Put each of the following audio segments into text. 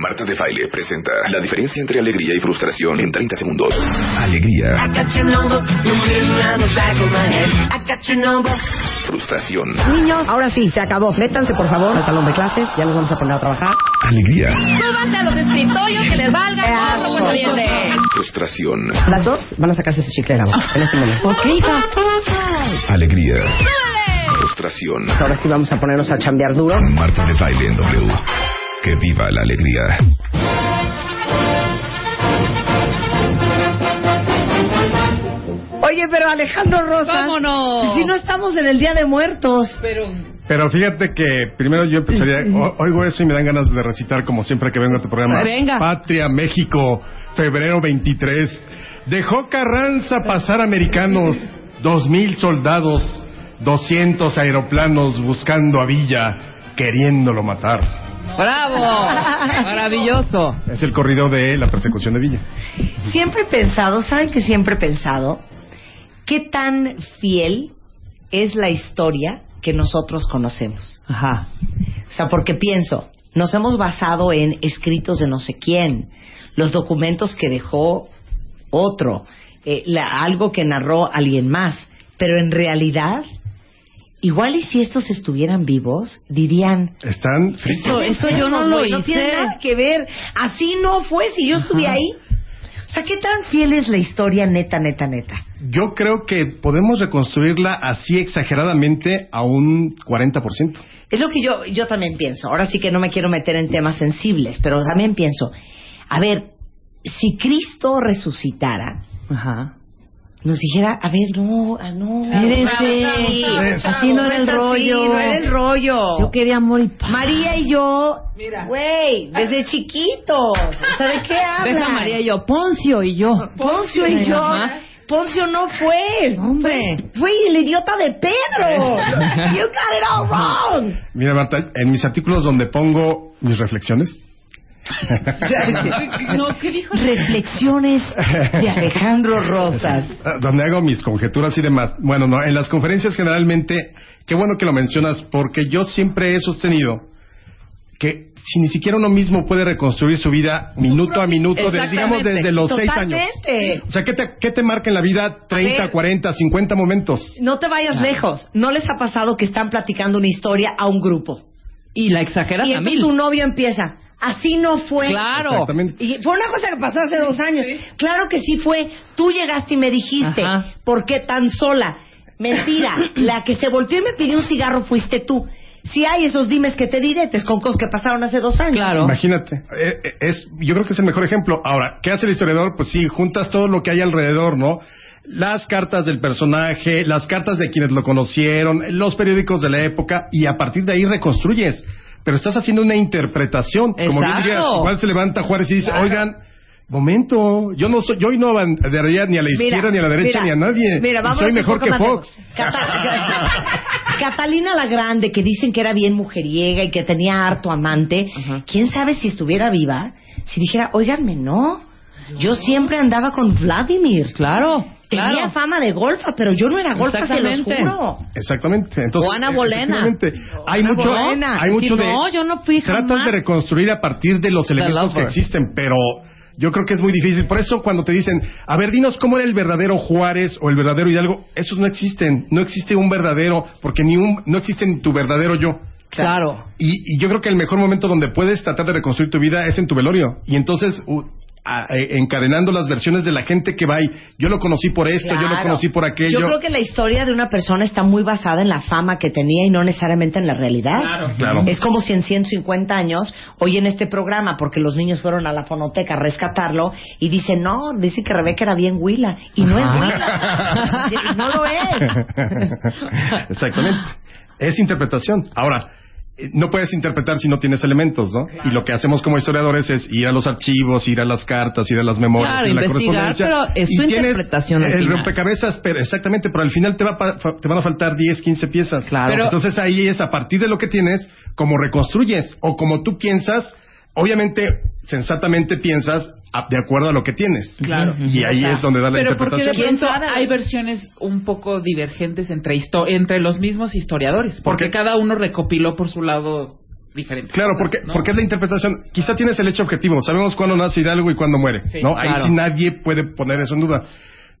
Marta de Baile presenta la diferencia entre alegría y frustración en 30 segundos. Alegría. Frustración. Niños, ahora sí, se acabó. Métanse, por favor, al salón de clases. Ya nos vamos a poner a trabajar. Alegría. Súbanse a los escritorios que les valga. Frustración. Las dos van a sacarse ese chicle de la boca en este momento. Ok, hija. Alegría. ¡Súbale! Frustración. Ahora sí vamos a ponernos a chambear duro. Marta de Baile en W. Que viva la alegría. Oye, pero Alejandro Rosas. ¿Cómo no? Si no estamos en el Día de Muertos. Pero... Pero fíjate que primero yo empezaría, o- oigo eso y me dan ganas de recitar como siempre que vengo a tu programa. Venga. Patria, México, febrero 23. Dejó Carranza pasar americanos, dos mil soldados, 200 aeroplanos buscando a Villa, queriéndolo matar. ¡Bravo! Maravilloso. Es el corrido de la persecución de Villa. Siempre he pensado, ¿saben que siempre he pensado? ¿Qué tan fiel es la historia que nosotros conocemos? Ajá. O sea, porque pienso, nos hemos basado en escritos de no sé quién, los documentos que dejó otro, eh, la- algo que narró alguien más, pero en realidad, igual y si estos estuvieran vivos, dirían, Están fritos. Eso- eso yo no lo güey, No hice. tiene nada que ver, así no fue si yo estuve ahí. O sea, ¿qué tan fiel es la historia neta, neta, neta? Yo creo que podemos reconstruirla así exageradamente a un 40%. Es lo que yo, yo también pienso. Ahora sí que no me quiero meter en temas sensibles, pero también pienso, a ver, si Cristo resucitara, Ajá. Nos dijera, a ver, no, ah, no, Espérese. así, Así no era el rollo. no era el rollo. Yo quería amor y paz. María y yo, güey, desde chiquitos. O sea, ¿de qué hablas? María y yo. Poncio y yo. Poncio y yo. Poncio no fue. Hombre. Fue el idiota de Pedro. You got it all wrong. Mira, Marta, en mis artículos donde pongo mis reflexiones, No, ¿qué dijo? Reflexiones de Alejandro Rosas. donde hago mis conjeturas y demás. Bueno, no, en las conferencias generalmente, qué bueno que lo mencionas, porque yo siempre he sostenido que si ni siquiera uno mismo puede reconstruir su vida minuto a minuto, de- digamos desde los seis años. Totalmente. O sea, ¿qué te, ¿qué te marca en la vida 30, ver. 40, 50 momentos? No te vayas lejos. ¿No les ha pasado que están platicando una historia a un grupo? Y la exageras Y a mil. tu novio empieza. Así no fue. Claro. Exactamente. Y fue una cosa que pasó hace dos años. Claro que sí fue. Tú llegaste y me dijiste, Ajá. ¿por qué tan sola? Mentira. La que se volteó y me pidió un cigarro fuiste tú. Si hay esos dimes que te diretes con cosas que pasaron hace dos años. Claro. Imagínate, eh, eh, es, yo creo que es el mejor ejemplo. Ahora, ¿qué hace el historiador? Pues sí, juntas todo lo que hay alrededor, ¿no? Las cartas del personaje, las cartas de quienes lo conocieron, los periódicos de la época, y a partir de ahí reconstruyes. Pero estás haciendo una interpretación. Como bien Exacto. diría, igual se levanta Juárez y dice, oigan, momento, yo no soy, yo hoy no banderaría ni a la izquierda, ni a la derecha, mira, ni a nadie. Mira, vamos soy mejor que Fox. Catalina la Grande, que dicen que era bien mujeriega y que tenía harto amante, quién sabe si estuviera viva, si dijera, óiganme, no, yo siempre andaba con Vladimir. Claro. Tenía fama de golfa, pero yo no era golfa, se los Exactamente. juro. Exactamente. Entonces, O Ana Bolena. Hay Ana mucho, Bolena. hay mucho Sí, de. no, yo no fui Tratas jamás. de reconstruir a partir de los elementos que existen, pero yo creo que es muy difícil. Por eso cuando te dicen, a ver, dinos cómo era el verdadero Juárez o el verdadero Hidalgo, esos no existen. No existe un verdadero, porque ni un, no existe ni tu verdadero yo. Claro. Y, y yo creo que el mejor momento donde puedes tratar de reconstruir tu vida es en tu velorio. Y entonces, u- a- eh, encadenando las versiones de la gente que va y yo lo conocí por esto, yo lo Claro. conocí por aquello. Yo creo que la historia de una persona está muy basada en la fama que tenía y no necesariamente en la realidad. Claro. Es como si en 150 años, hoy en este programa, porque los niños fueron a la fonoteca a rescatarlo y dicen, no, dice que Rebeca era bien huila. Y no es huila. no lo es. Exactamente. Es interpretación. Ahora, no puedes interpretar si no tienes elementos, ¿no? Y lo que hacemos como historiadores es ir a los archivos, ir a las cartas, ir a las memorias, Claro, ir a la correspondencia. pero es y tu interpretación al El final. rompecabezas, pero exactamente, pero al final te, va a pa- fa- te van a faltar 10, 15 piezas. Claro. Pero- Entonces ahí es a partir de lo que tienes, como reconstruyes o como tú piensas, obviamente, sensatamente piensas de acuerdo a lo que tienes. Claro. Y ahí es donde da la Pero porque de interpretación. pronto hay versiones un poco divergentes entre, histo- entre los mismos historiadores, porque Porque- cada uno recopiló por su lado diferente. Claro, porque, ¿no? porque es la interpretación. Quizá tienes el hecho objetivo. Sabemos cuándo nace Hidalgo y cuándo muere. Sí, ¿no? Ahí sí nadie puede poner eso en duda.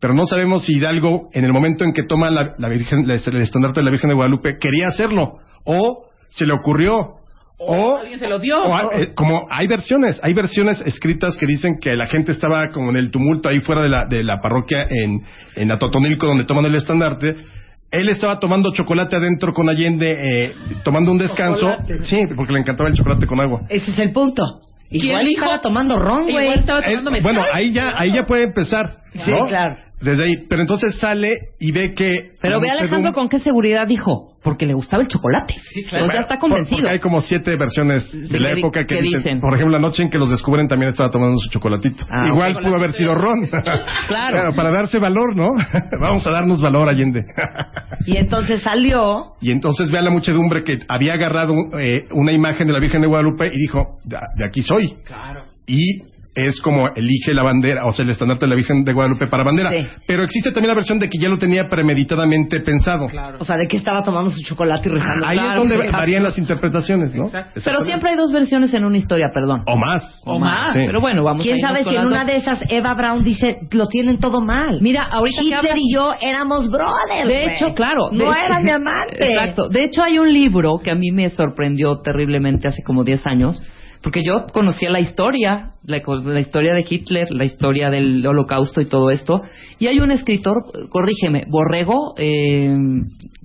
Pero no sabemos si Hidalgo, en el momento en que toma la, la Virgen, el estandarte de la Virgen de Guadalupe, quería hacerlo. O se le ocurrió. O, alguien se lo dio. o hay- eh, como hay versiones, hay versiones escritas que dicen que la gente estaba como en el tumulto ahí fuera de la, de la parroquia en, en Atotonilco donde toman el estandarte. Él estaba tomando chocolate adentro con Allende, eh, tomando un descanso. Sí, porque le encantaba el chocolate con agua. Ese es el punto. ¿Quién Igual estaba tomando ron, güey. Igual estaba tomando mezcal. bueno, ahí ya, ahí ya puede empezar. Sí, ¿no? claro. Desde ahí. Pero entonces sale y ve que. Pero ve Alejandro con qué seguridad dijo, porque le gustaba el chocolate. claro. Entonces ya está Por- convencido. Porque hay como siete versiones de la que época que, que dicen, dicen. Por ejemplo, la noche en que los descubren también estaba tomando su chocolatito. Ah, Igual pudo haber sido ron. Claro. Para darse valor, ¿no? Vamos a darnos valor, Allende. Y entonces salió. y entonces ve a la muchedumbre que había agarrado eh, una imagen de la Virgen de Guadalupe y dijo, de aquí soy. Claro. y es como elige la bandera, o sea, el estandarte de la Virgen de Guadalupe para bandera. Sí. Pero existe también la versión de que ya lo tenía premeditadamente pensado. Claro. O sea, de que estaba tomando su chocolate y rezando. Ahí Claro, es donde exacto. varían las interpretaciones, ¿no? Exacto. Pero siempre hay dos versiones en una historia, perdón. O más. O más. Sí. Pero bueno, vamos a ¿Quién irnos sabe si en una de esas Eva Brown dice lo tienen todo mal? Mira, ahorita que Hitler hablas- y yo éramos brothers. De hecho, claro. No de- era mi amante. Exacto. De hecho, hay un libro que a mí me sorprendió terriblemente hace como 10 años, porque yo conocía la historia, la, la historia de Hitler, la historia del holocausto y todo esto. Y hay un escritor, corrígeme, Borrego, eh,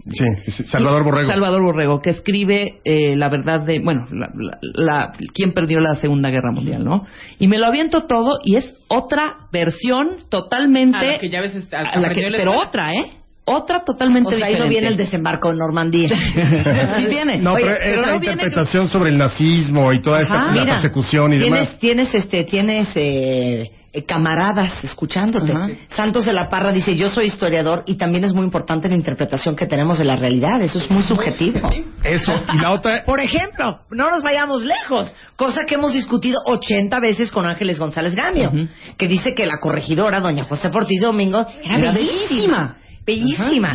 Sí, Salvador Borrego. Salvador Borrego, que escribe eh, la verdad de, bueno, la, la- la- quién perdió la Segunda Guerra Mundial, ¿no? Y me lo aviento todo y es otra versión totalmente... A la que ya ves, a que- pero otra, ¿eh? Otra totalmente O sea, ahí no viene el desembarco en Normandía. Sí viene. No, Oye, pero es la no viene- interpretación sobre el nazismo y toda esta Ajá, la Mira, persecución y tienes, demás. Tienes, este, tienes eh, eh, camaradas escuchándote. Ajá. Santos de la Parra dice, yo soy historiador y también es muy importante la interpretación que tenemos de la realidad. Eso es muy subjetivo. Eso. Y la otra, Por ejemplo, no nos vayamos lejos, cosa que hemos discutido 80 veces con Ángeles González Gamio, que dice que la corregidora, doña José Ortiz Domingo, era, Era bellísima. Bellísima.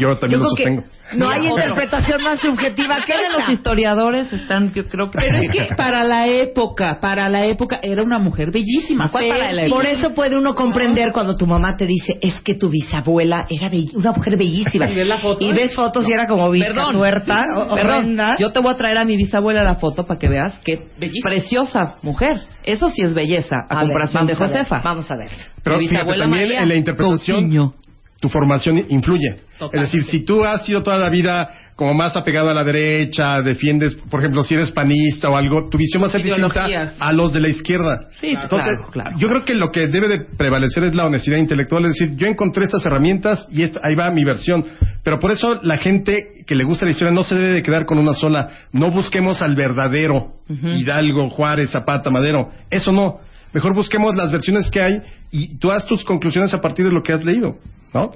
Yo también lo sostengo. No hay interpretación más subjetiva que ¿Qué de los historiadores están, yo creo que... Pero es que para la época, para la época, era una mujer bellísima. Fue para la Por eso puede uno comprender cuando tu mamá te dice, es que tu bisabuela era bell- una mujer bellísima. Y ves la foto. Y ves fotos y era como vista Perdón, tuerta, o- perdón, yo te voy a traer a mi bisabuela la foto para que veas qué Bellísima. preciosa mujer. Eso sí es belleza, a, A ver, comparación de vamos a ver, Josefa. vamos a ver. pero Mi fíjate, bisabuela también María en la interpretación, Coutinho. Tu formación influye. Es decir, si tú has sido toda la vida como más apegado a la derecha, defiendes, por ejemplo, si eres panista o algo, tu visión va a ser distinta a los de la izquierda. Sí, Entonces, claro, claro. yo creo que lo que debe de prevalecer es la honestidad intelectual, es decir, yo encontré estas herramientas y esta- ahí va mi versión. Pero por eso la gente que le gusta la historia no se debe de quedar con una sola. No busquemos al verdadero Hidalgo, Juárez, Zapata, Madero. Eso no. Mejor busquemos las versiones que hay y tú haz tus conclusiones a partir de lo que has leído, ¿no?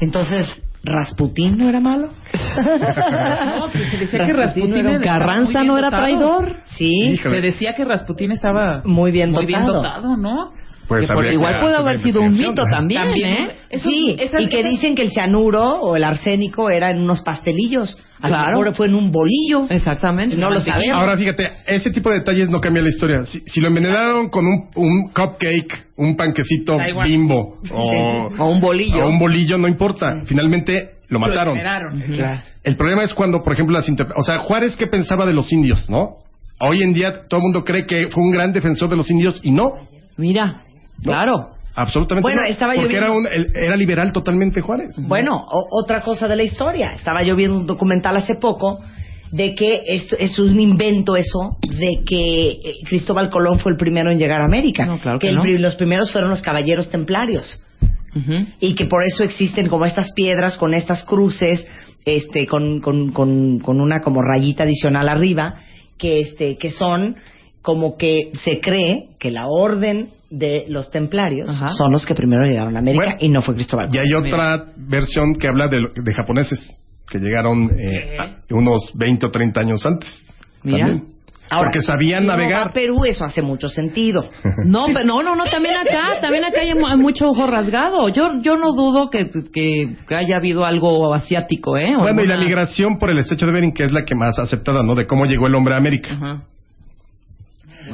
Entonces, ¿Rasputín no era malo? No, pues se decía que Rasputín Rasputín era un- Carranza bien no era dotado. traidor. Sí. Híjole. Se decía que Rasputín estaba Muy bien muy bien dotado, ¿no? Pues Que por- igual una haber sido un mito también, También, ¿eh? Eso- sí, esas- y que esas- dicen que el cianuro o el arsénico era en unos pastelillos. A lo Claro. mejor fue en un bolillo. Exactamente. No lo sabemos. Ahora fíjate, ese tipo de detalles no cambia la historia. Si, si lo envenenaron con un, un cupcake, un panquecito bimbo o, O un bolillo. o un bolillo, no importa. Finalmente lo mataron. Claro. El problema es cuando, por ejemplo, las interpre- O sea, Juárez, ¿qué pensaba de los indios, no? Hoy en día todo el mundo cree que fue un gran defensor de los indios y no. Mira, claro. Absolutamente Bueno, no. estaba Porque era, un, el- era liberal totalmente Juárez. Bueno, o- otra cosa de la historia. Estaba yo viendo un documental hace poco de que esto es un invento eso de que eh, Cristóbal Colón fue el primero en llegar a América. No, claro que el no. pri- los primeros fueron los caballeros templarios y que por eso existen como estas piedras con estas cruces este, con, con, con, con una como rayita adicional arriba, que este, que son como que se cree que la orden de los templarios Ajá. son los que primero llegaron a América Bueno, y no fue Cristóbal. Y hay otra versión que habla de, lo- de japoneses que llegaron eh, a- unos 20 o 30 años antes. Mira. También. Ahora, Porque sabían si uno va navegar. a Perú eso hace mucho sentido. No, pero no, no, no, también acá, también acá hay, mu- hay mucho ojo rasgado. Yo, yo no dudo que, haya habido algo asiático, ¿eh? O Bueno, y la migración por el estrecho de Bering, que es la que más aceptada, ¿no? De cómo llegó el hombre a América. Ajá.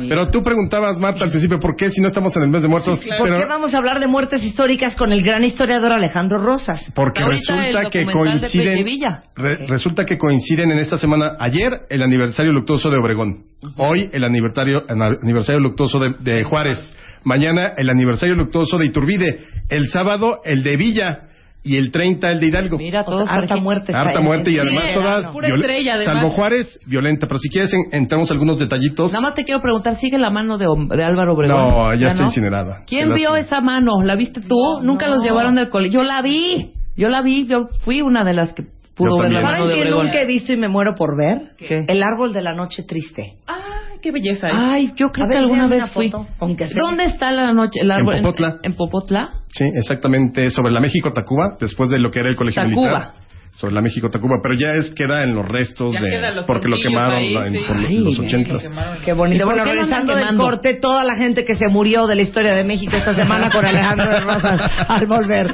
Pero tú preguntabas, Marta, al principio, ¿por qué si no estamos en el mes de muertos? ¿Por Pero- qué vamos a hablar de muertes históricas con el gran historiador Alejandro Rosas? Porque resulta que coinciden, Pepe Villa. re- resulta que coinciden en esta semana, ayer el aniversario luctuoso de Obregón, hoy el aniversario, el aniversario luctuoso de, de Juárez, mañana el aniversario luctuoso de Iturbide, el sábado el de Villa y el 30 el de Hidalgo. Mira, O sea, todos harta muerte. Harta muerte y además Sí, todas, pura viol- estrella, además. salvo Juárez, violenta. Pero si quieres en- entramos a algunos detallitos. Nada más te quiero preguntar, ¿sigue la mano de, Om- de Álvaro Obregón? No, ya está no? incinerada. ¿Quién vio esa mano? ¿La viste tú? Nunca los llevaron del colegio. Yo la vi. Yo la vi. Yo fui una de las que pudo ver la mano ¿Saben de qué Obregón. nunca he visto y me muero por ver? ¿Qué? El árbol de la noche triste. Ay, qué belleza es. Ay, yo creo A que ver, alguna vez fui. foto, aunque sea. ¿Dónde está la noche? El árbol? Popotla. ¿En Popotla? Sí, exactamente, sobre la México-Tacuba, después de lo que era el colegio Tacuba. militar. Sobre la México-Tacuba, pero ya es queda en los restos Ya de... los porque lo quemaron ahí, en- sí. por los, Ay, los ochentas. Qué bonito. ¿Y por Bueno, qué lo andan regresando del corte, toda la gente que se murió de la historia de México esta semana con Alejandro de Rosas al volver.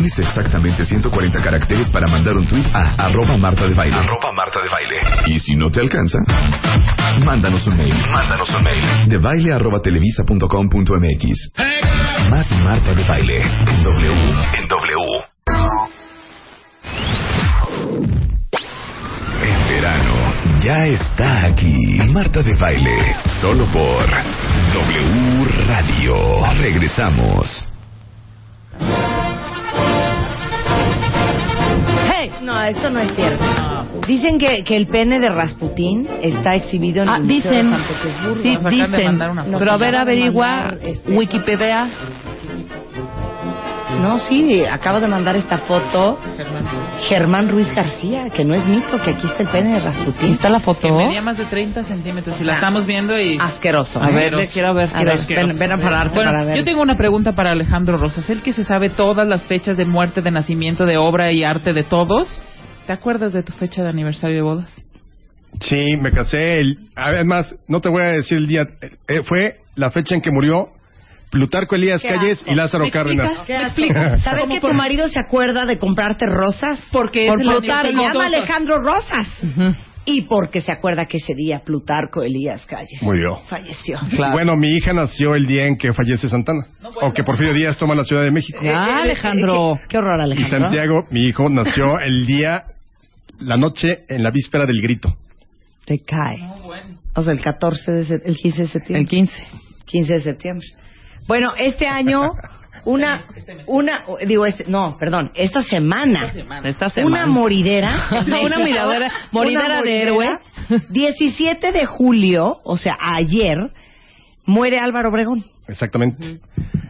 Tienes exactamente 140 caracteres para mandar un tweet a arroba Marta de Baile. Arroba Marta de Baile. Y si no te alcanza, mándanos un mail. Mándanos un mail. De baile arroba televisa punto com punto mx. Más Marta de Baile. En W. En W. En verano, ya está aquí. Marta de Baile. Solo por W Radio. Regresamos. ¡Hey! No, esto no es cierto. Dicen que, que el pene de Rasputín está exhibido en Ah, el Museo dicen. de San Petersburgo. Sí, Nos acaban de dicen. mandar una foto. Pero a ver, averigua. mandar, este- Wikipedia. No, sí, acaba de mandar esta foto Germán. Germán Ruiz García, que no es mito, que aquí está el pene de ¿Aquí Rasputín. está la foto? Que medía más de 30 centímetros. Y la estamos viendo y... Asqueroso. A ver, le quiero ver. A quiero ver, ver. ven, ven a pararte Bueno, para ver. yo tengo una pregunta para Alejandro Rosas. Él que se sabe todas las fechas de muerte, de nacimiento, de obra y arte de todos. ¿Te acuerdas de tu fecha de aniversario de bodas? Sí, me casé. El, además, no te voy a decir el día. eh, fue la fecha en que murió Plutarco Elías Calles y Lázaro ¿Me? Cárdenas. ¿Qué ¿Me explicas? ¿Sabes ¿Cómo que por- tu marido se acuerda de comprarte rosas? Porque Por Plutarco. Llama. Alejandro Rosas. Ujú. Y porque se acuerda que ese día Plutarco Elías Calles Murió. falleció. Claro. Bueno, mi hija nació el día en que fallece Santana. O que Porfirio Díaz toma la Ciudad de México. Ah, Alejandro. Qué, horror, Y Alejandro. Santiago, mi hijo, nació el día, la noche, en la víspera del grito. Te cae. O sea, el 14 de el 15 de septiembre. El 15. 15 de septiembre. Bueno, este año una una digo este no, perdón, esta semana. Esta Una semana. moridera. Una miradera- moridera Una de héroe. 17 de julio, o sea, ayer, muere Álvaro Obregón. Exactamente.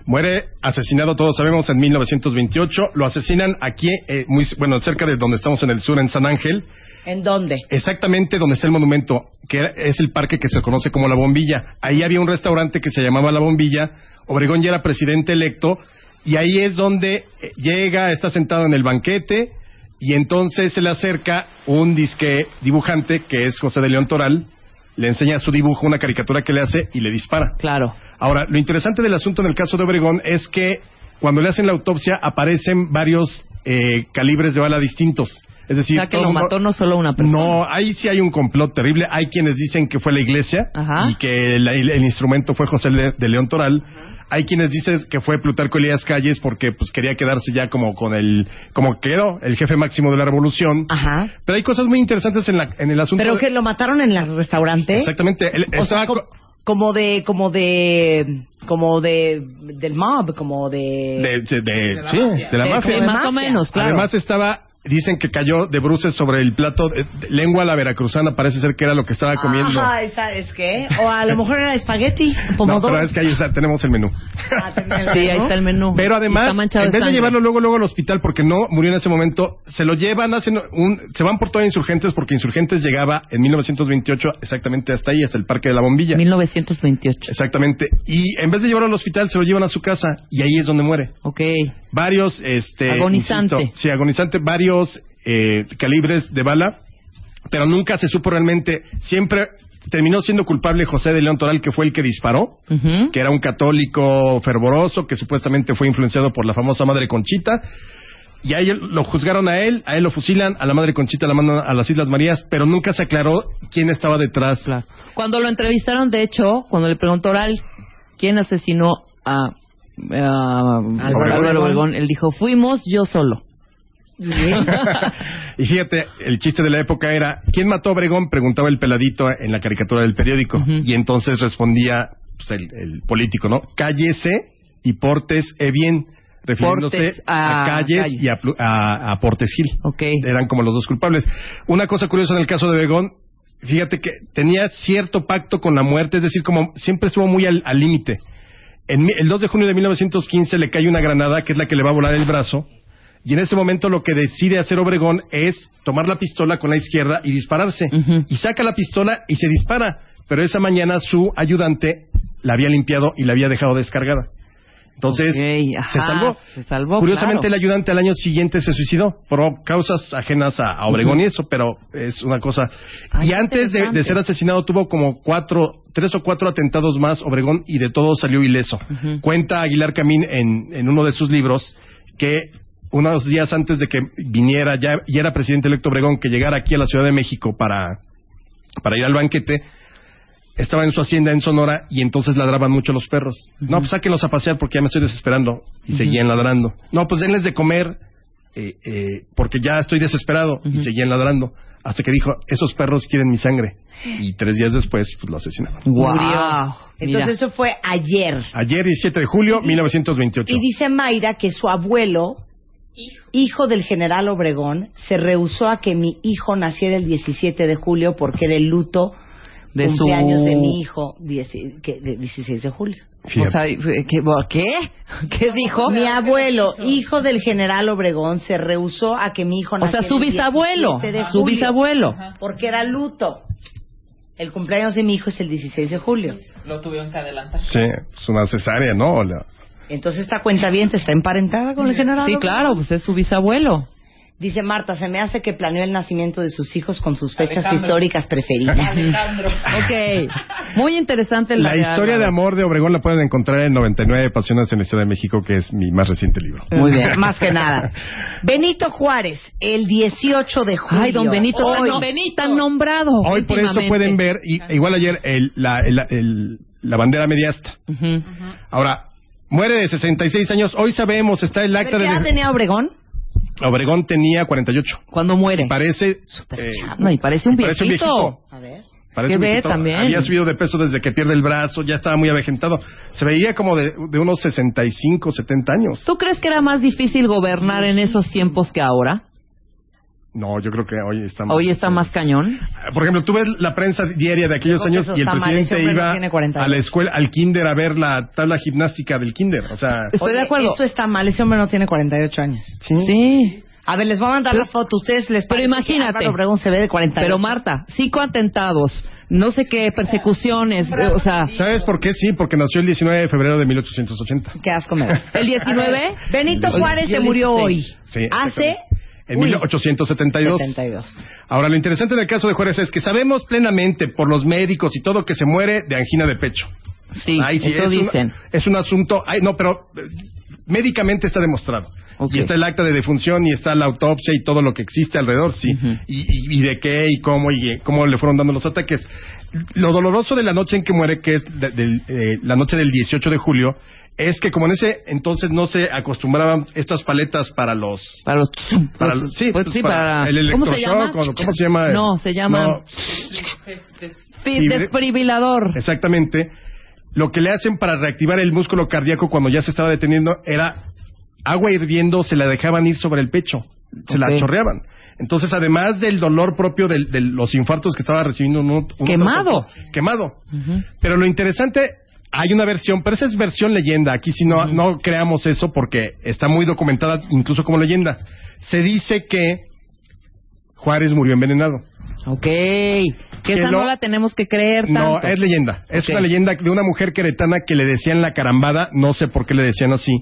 Muere asesinado, todos sabemos, en 1928. Lo asesinan aquí, eh, muy, bueno, cerca de donde estamos en el sur, en San Ángel. ¿En dónde? Exactamente donde está el monumento, que es el parque que se conoce como La Bombilla. Ahí había un restaurante que se llamaba La Bombilla. Obregón ya era presidente electo. Y ahí es donde eh, llega, está sentado en el banquete. Y entonces se le acerca un disque dibujante, que es José de León Toral. Le enseña su dibujo, una caricatura que le hace y le dispara. Claro. Ahora, lo interesante del asunto en el caso de Obregón es que cuando le hacen la autopsia aparecen varios eh, calibres de bala distintos. Es decir, o sea, que lo mundo- mató no solo una persona. no, ahí sí hay un complot terrible. Hay quienes dicen que fue la iglesia Ajá. y que el, el- el instrumento fue José Le- de León Toral. Hay quienes dicen que fue Plutarco Elías Calles porque pues quería quedarse ya como con el como quedó el jefe máximo de la revolución. Ajá. Pero hay cosas muy interesantes en, la, en el asunto. Pero de- que lo mataron en el restaurante. Exactamente. Él O estaba sea, co- co- como de como de como de del mob, como de, de, de- de- la sí, mafia. de la De- mafia. Más o menos, claro. Además estaba dicen que cayó de bruces sobre el plato de, de lengua a la veracruzana, parece ser que era lo que estaba comiendo. Ajá, ¿sabes qué? O a lo mejor era espagueti, no, pomodoro. pero es que ahí está, tenemos el menú. Ah, Sí, ahí está el menú. Pero además, en vez de sangre. llevarlo luego luego al hospital porque no murió en ese momento, se lo llevan, hacen un, se van por todo Insurgentes porque Insurgentes llegaba en 1928 exactamente hasta ahí, hasta el Parque de la Bombilla. 1928. Exactamente. Y en vez de llevarlo al hospital, se lo llevan a su casa y ahí es donde muere. Ok. Varios, este, Agonizante. insisto, sí, agonizante, varios eh, calibres de bala, pero nunca se supo realmente. Siempre terminó siendo culpable José de León Toral, que fue el que disparó que era un católico fervoroso, que supuestamente fue influenciado por la famosa Madre Conchita. Y a él lo juzgaron a él, a él lo fusilan, a la Madre Conchita la mandan a las Islas Marías, pero nunca se aclaró quién estaba detrás. Cuando lo entrevistaron, de hecho, cuando le preguntó Oral quién asesinó a, a Álvaro. Obregón, él dijo, fuimos yo solo. y fíjate, el chiste de la época era, ¿quién mató a Obregón? Preguntaba el peladito en la caricatura del periódico. Y entonces respondía pues, el, el político, ¿no? Cállese y portes e bien, refiriéndose a, a Calles Calles. y a, a, a Portes Gil. Ok. eran como los dos culpables. Una cosa curiosa en el caso de Begón, fíjate que tenía cierto pacto con la muerte, es decir, como siempre estuvo muy al límite. El 2 de junio de 1915 le cae una granada que es la que le va a volar el brazo. Y en ese momento lo que decide hacer Obregón es tomar la pistola con la izquierda y dispararse. Y saca la pistola y se dispara. Pero esa mañana su ayudante la había limpiado y la había dejado descargada. Entonces, ajá, se salvó. se salvó, Curiosamente, claro. el ayudante al año siguiente se suicidó por causas ajenas a, a Obregón y eso, pero es una cosa. Ay, y antes de, ser asesinado tuvo como cuatro, tres o cuatro atentados más Obregón y de todos salió ileso. Cuenta Aguilar Camín en, en uno de sus libros que unos días antes de que viniera, ya, ya era presidente electo Obregón, que llegara aquí a la Ciudad de México para, para ir al banquete, estaba en su hacienda en Sonora y entonces ladraban mucho los perros. No, pues sáquenlos a pasear porque ya me estoy desesperando. Y seguían ladrando. No, pues denles de comer eh, eh, porque ya estoy desesperado. Y seguían ladrando. Hasta que dijo, esos perros quieren mi sangre. Y tres días después, pues lo asesinaron. Murió. Mira. Entonces eso fue ayer. Ayer, 17 de julio, 1928. Y dice Mayra que su abuelo, hijo del general Obregón, se rehusó a que mi hijo naciera el 17 de julio porque era el luto De su- cumpleaños de mi hijo dieci- que- de 16 de julio. O sea, ¿qué? ¿Qué, ¿Qué dijo? Mi abuelo, hijo del general Obregón, se rehusó a que mi hijo O naciera sea, su el bisabuelo. 17 de Su bisabuelo. Porque era luto. El cumpleaños de mi hijo es el 16 de julio. Lo tuvieron que adelantar. Sí, es una cesárea, ¿no? O la- Entonces esta cuenta bien está emparentada con el general. Sí, claro, pues es su bisabuelo. Dice Marta, se me hace que planeó el nacimiento de sus hijos con sus fechas Alejandro. históricas preferidas. Alejandro. Ok. Muy interesante La la, historia de amor de Obregón la pueden encontrar en 99 Pasiones en la Historia de México, que es mi más reciente libro. Muy bien, más que nada. Benito Juárez, el 18 de julio. Ay, don Benito, tan, Hoy, no- tan nombrado. Hoy por eso pueden ver, y- igual ayer, el- la, el- el- la bandera mediasta. Ujú. Ahora, muere de 66 años. Hoy sabemos, está el acta ¿Qué edad de... tenía Obregón? Obregón tenía 48. Cuando muere. Parece... Súper eh, y parece un parece un viejito. viejito. A ver. Parece que ve viejito. también. Había subido de peso desde que pierde el brazo, ya estaba muy avejentado. Se veía como de, de unos 65, 70 años. ¿Tú crees que era más difícil gobernar en esos tiempos que ahora? No, yo creo que hoy está más... Hoy está más cañón. Por ejemplo, tú ves la prensa diaria de aquellos años y el mal, presidente no iba tiene 40 a la escuela, al kinder a ver la tabla gimnástica del kinder. O sea, Estoy de Oye, acuerdo. Eso está mal, ese hombre no tiene 48 años. Sí. A ver, les voy a mandar Pero- la foto. Ustedes les pero imagínate. Álvaro Obregón se ve de 48. Pero Marta, cinco atentados, no sé qué, persecuciones, o sea, ¿sabes por qué? Sí, porque nació el 19 de febrero de 1880. Qué asco me da. el 19. Benito Juárez se murió sí. hoy. Sí, Hace En Uy. 1872. 72. Ahora, lo interesante del caso de Juárez es que sabemos plenamente por los médicos y todo que se muere de angina de pecho. Sí, Ay, sí, eso es, un- es un asunto. ay, no, pero eh, médicamente está demostrado. Ok. Y está el acta de defunción y está la autopsia y todo lo que existe alrededor, sí. Y, y- y de qué y cómo y eh, cómo le fueron dando los ataques. Lo doloroso de la noche en que muere, que es de- eh, la noche del 18 de julio, es que como en ese entonces no se acostumbraban estas paletas para los Para los... para, pues, sí, pues pues, sí, para para... el ¿Cómo electroshock, llama? o ¿cómo se llama? No, se llama... No, Sí, desfibrilador. exactamente. Lo que le hacen para reactivar el músculo cardíaco cuando ya se estaba deteniendo era agua hirviendo, se la dejaban ir sobre el pecho se la chorreaban. Entonces, además del dolor propio del- de, los infartos que estaba recibiendo uno, uno Quemado. otro, quemado. Pero lo interesante, hay una versión, pero esa es versión leyenda. Aquí sí no, no creamos eso porque está muy documentada incluso como leyenda. Se dice que Juárez murió envenenado. Ok. Que Que esa no la tenemos que creer tanto. No, es leyenda. Es una leyenda de una mujer queretana que le decían la carambada, no sé por qué le decían así,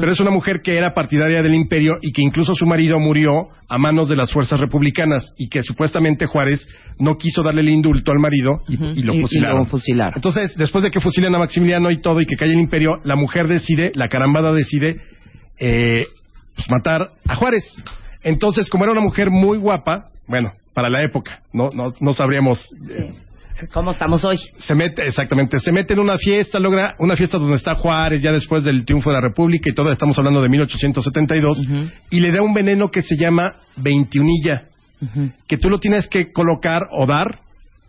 pero es una mujer que era partidaria del imperio y que incluso su marido murió a manos de las fuerzas republicanas y que supuestamente Juárez no quiso darle el indulto al marido y, lo Y- y fusilaron. lo fusilaron. Entonces, después de que fusilan a Maximiliano y todo y que cae el imperio, la mujer decide, la carambada decide eh, pues, matar a Juárez. Entonces, como era una mujer muy guapa, bueno, para la época, no, no, no sabríamos eh, ¿Cómo estamos hoy? se mete, exactamente, se mete en una fiesta, logra una fiesta donde está Juárez ya después del triunfo de la República y todo, estamos hablando de 1872, y le da un veneno que se llama veintiunilla, que tú lo tienes que colocar o dar,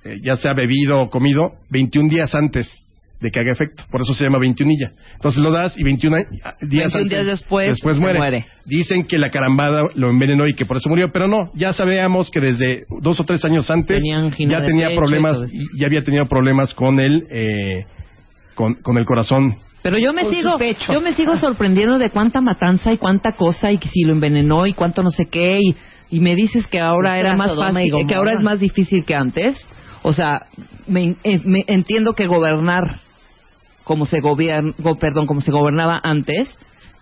eh, ya sea bebido o comido, 21 días antes de que haga efecto, por eso se llama veintiunilla. Entonces lo das y 21 días 21 antes, días después muere. muere. Dicen que la carambada lo envenenó y que por eso murió, pero no, ya sabíamos que desde dos o tres años antes Tenía ya tenía problemas y ya había tenido problemas con el eh, con, con el corazón. Pero yo me sigo, pecho. yo me sigo sorprendiendo de cuánta matanza y cuánta cosa y que si lo envenenó y cuánto no sé qué y, y me dices que ahora era más fácil, que ahora es más difícil que antes. O sea, me, eh, me entiendo que gobernar como se gobierna, perdón, como se gobernaba antes,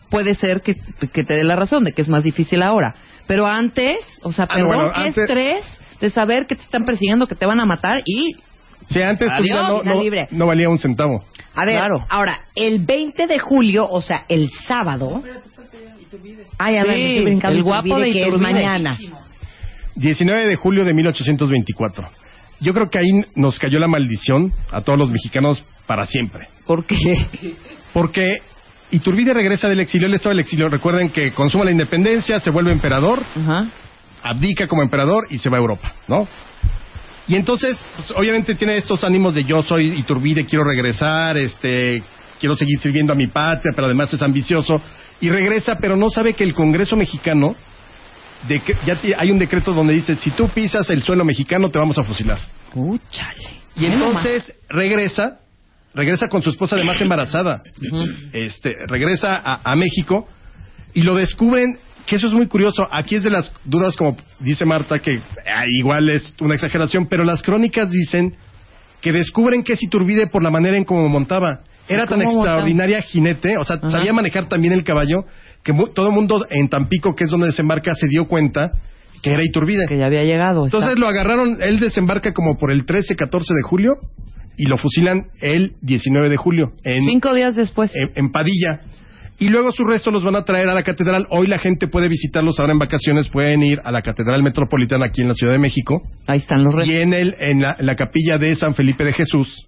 puede ser que, que te dé la razón de que es más difícil ahora. Pero antes, o sea, Ah, perdón, bueno, qué antes- estrés de saber que te están persiguiendo, que te van a matar y Sí, antes tu Adiós, vida no, vida no- libre. no valía un centavo. A ver, Claro. ahora, el 20 de julio, o sea, el sábado. Ay, a ver, Sí, el guapo de que es mañana. 19 de julio de 1824. Yo creo que ahí nos cayó la maldición a todos los mexicanos para siempre. ¿por qué? Porque Iturbide regresa del exilio, él estaba del exilio. Recuerden que consuma la independencia, se vuelve emperador, abdica como emperador y se va a Europa, ¿no? Y entonces, pues, obviamente tiene estos ánimos de yo soy Iturbide, quiero regresar, este, quiero seguir sirviendo a mi patria, pero además es ambicioso. Y regresa, pero no sabe que el Congreso mexicano, de ya hay un decreto donde dice, si tú pisas el suelo mexicano te vamos a fusilar. Úchale. Y entonces regresa, regresa con su esposa además embarazada, este, regresa a, a México y lo descubren, que eso es muy curioso, aquí es de las dudas como dice Marta, que ah, igual es una exageración, pero las crónicas dicen que descubren que es Iturbide por la manera en cómo montaba. Era tan extraordinaria jinete, o sea, Ajá. sabía manejar también el caballo, que mu- todo el mundo en Tampico, que es donde desembarca, se dio cuenta que era Iturbide. Que ya había llegado. Entonces exacto. lo agarraron, él desembarca como por el 13, 14 de julio y lo fusilan el 19 de julio en, Cinco días después. en, en Padilla. Y luego sus restos los van a traer a la catedral. Hoy la gente puede visitarlos ahora en vacaciones, pueden ir a la Catedral Metropolitana aquí en la Ciudad de México Ahí están los restos. y en, el, en, la, en la capilla de San Felipe de Jesús.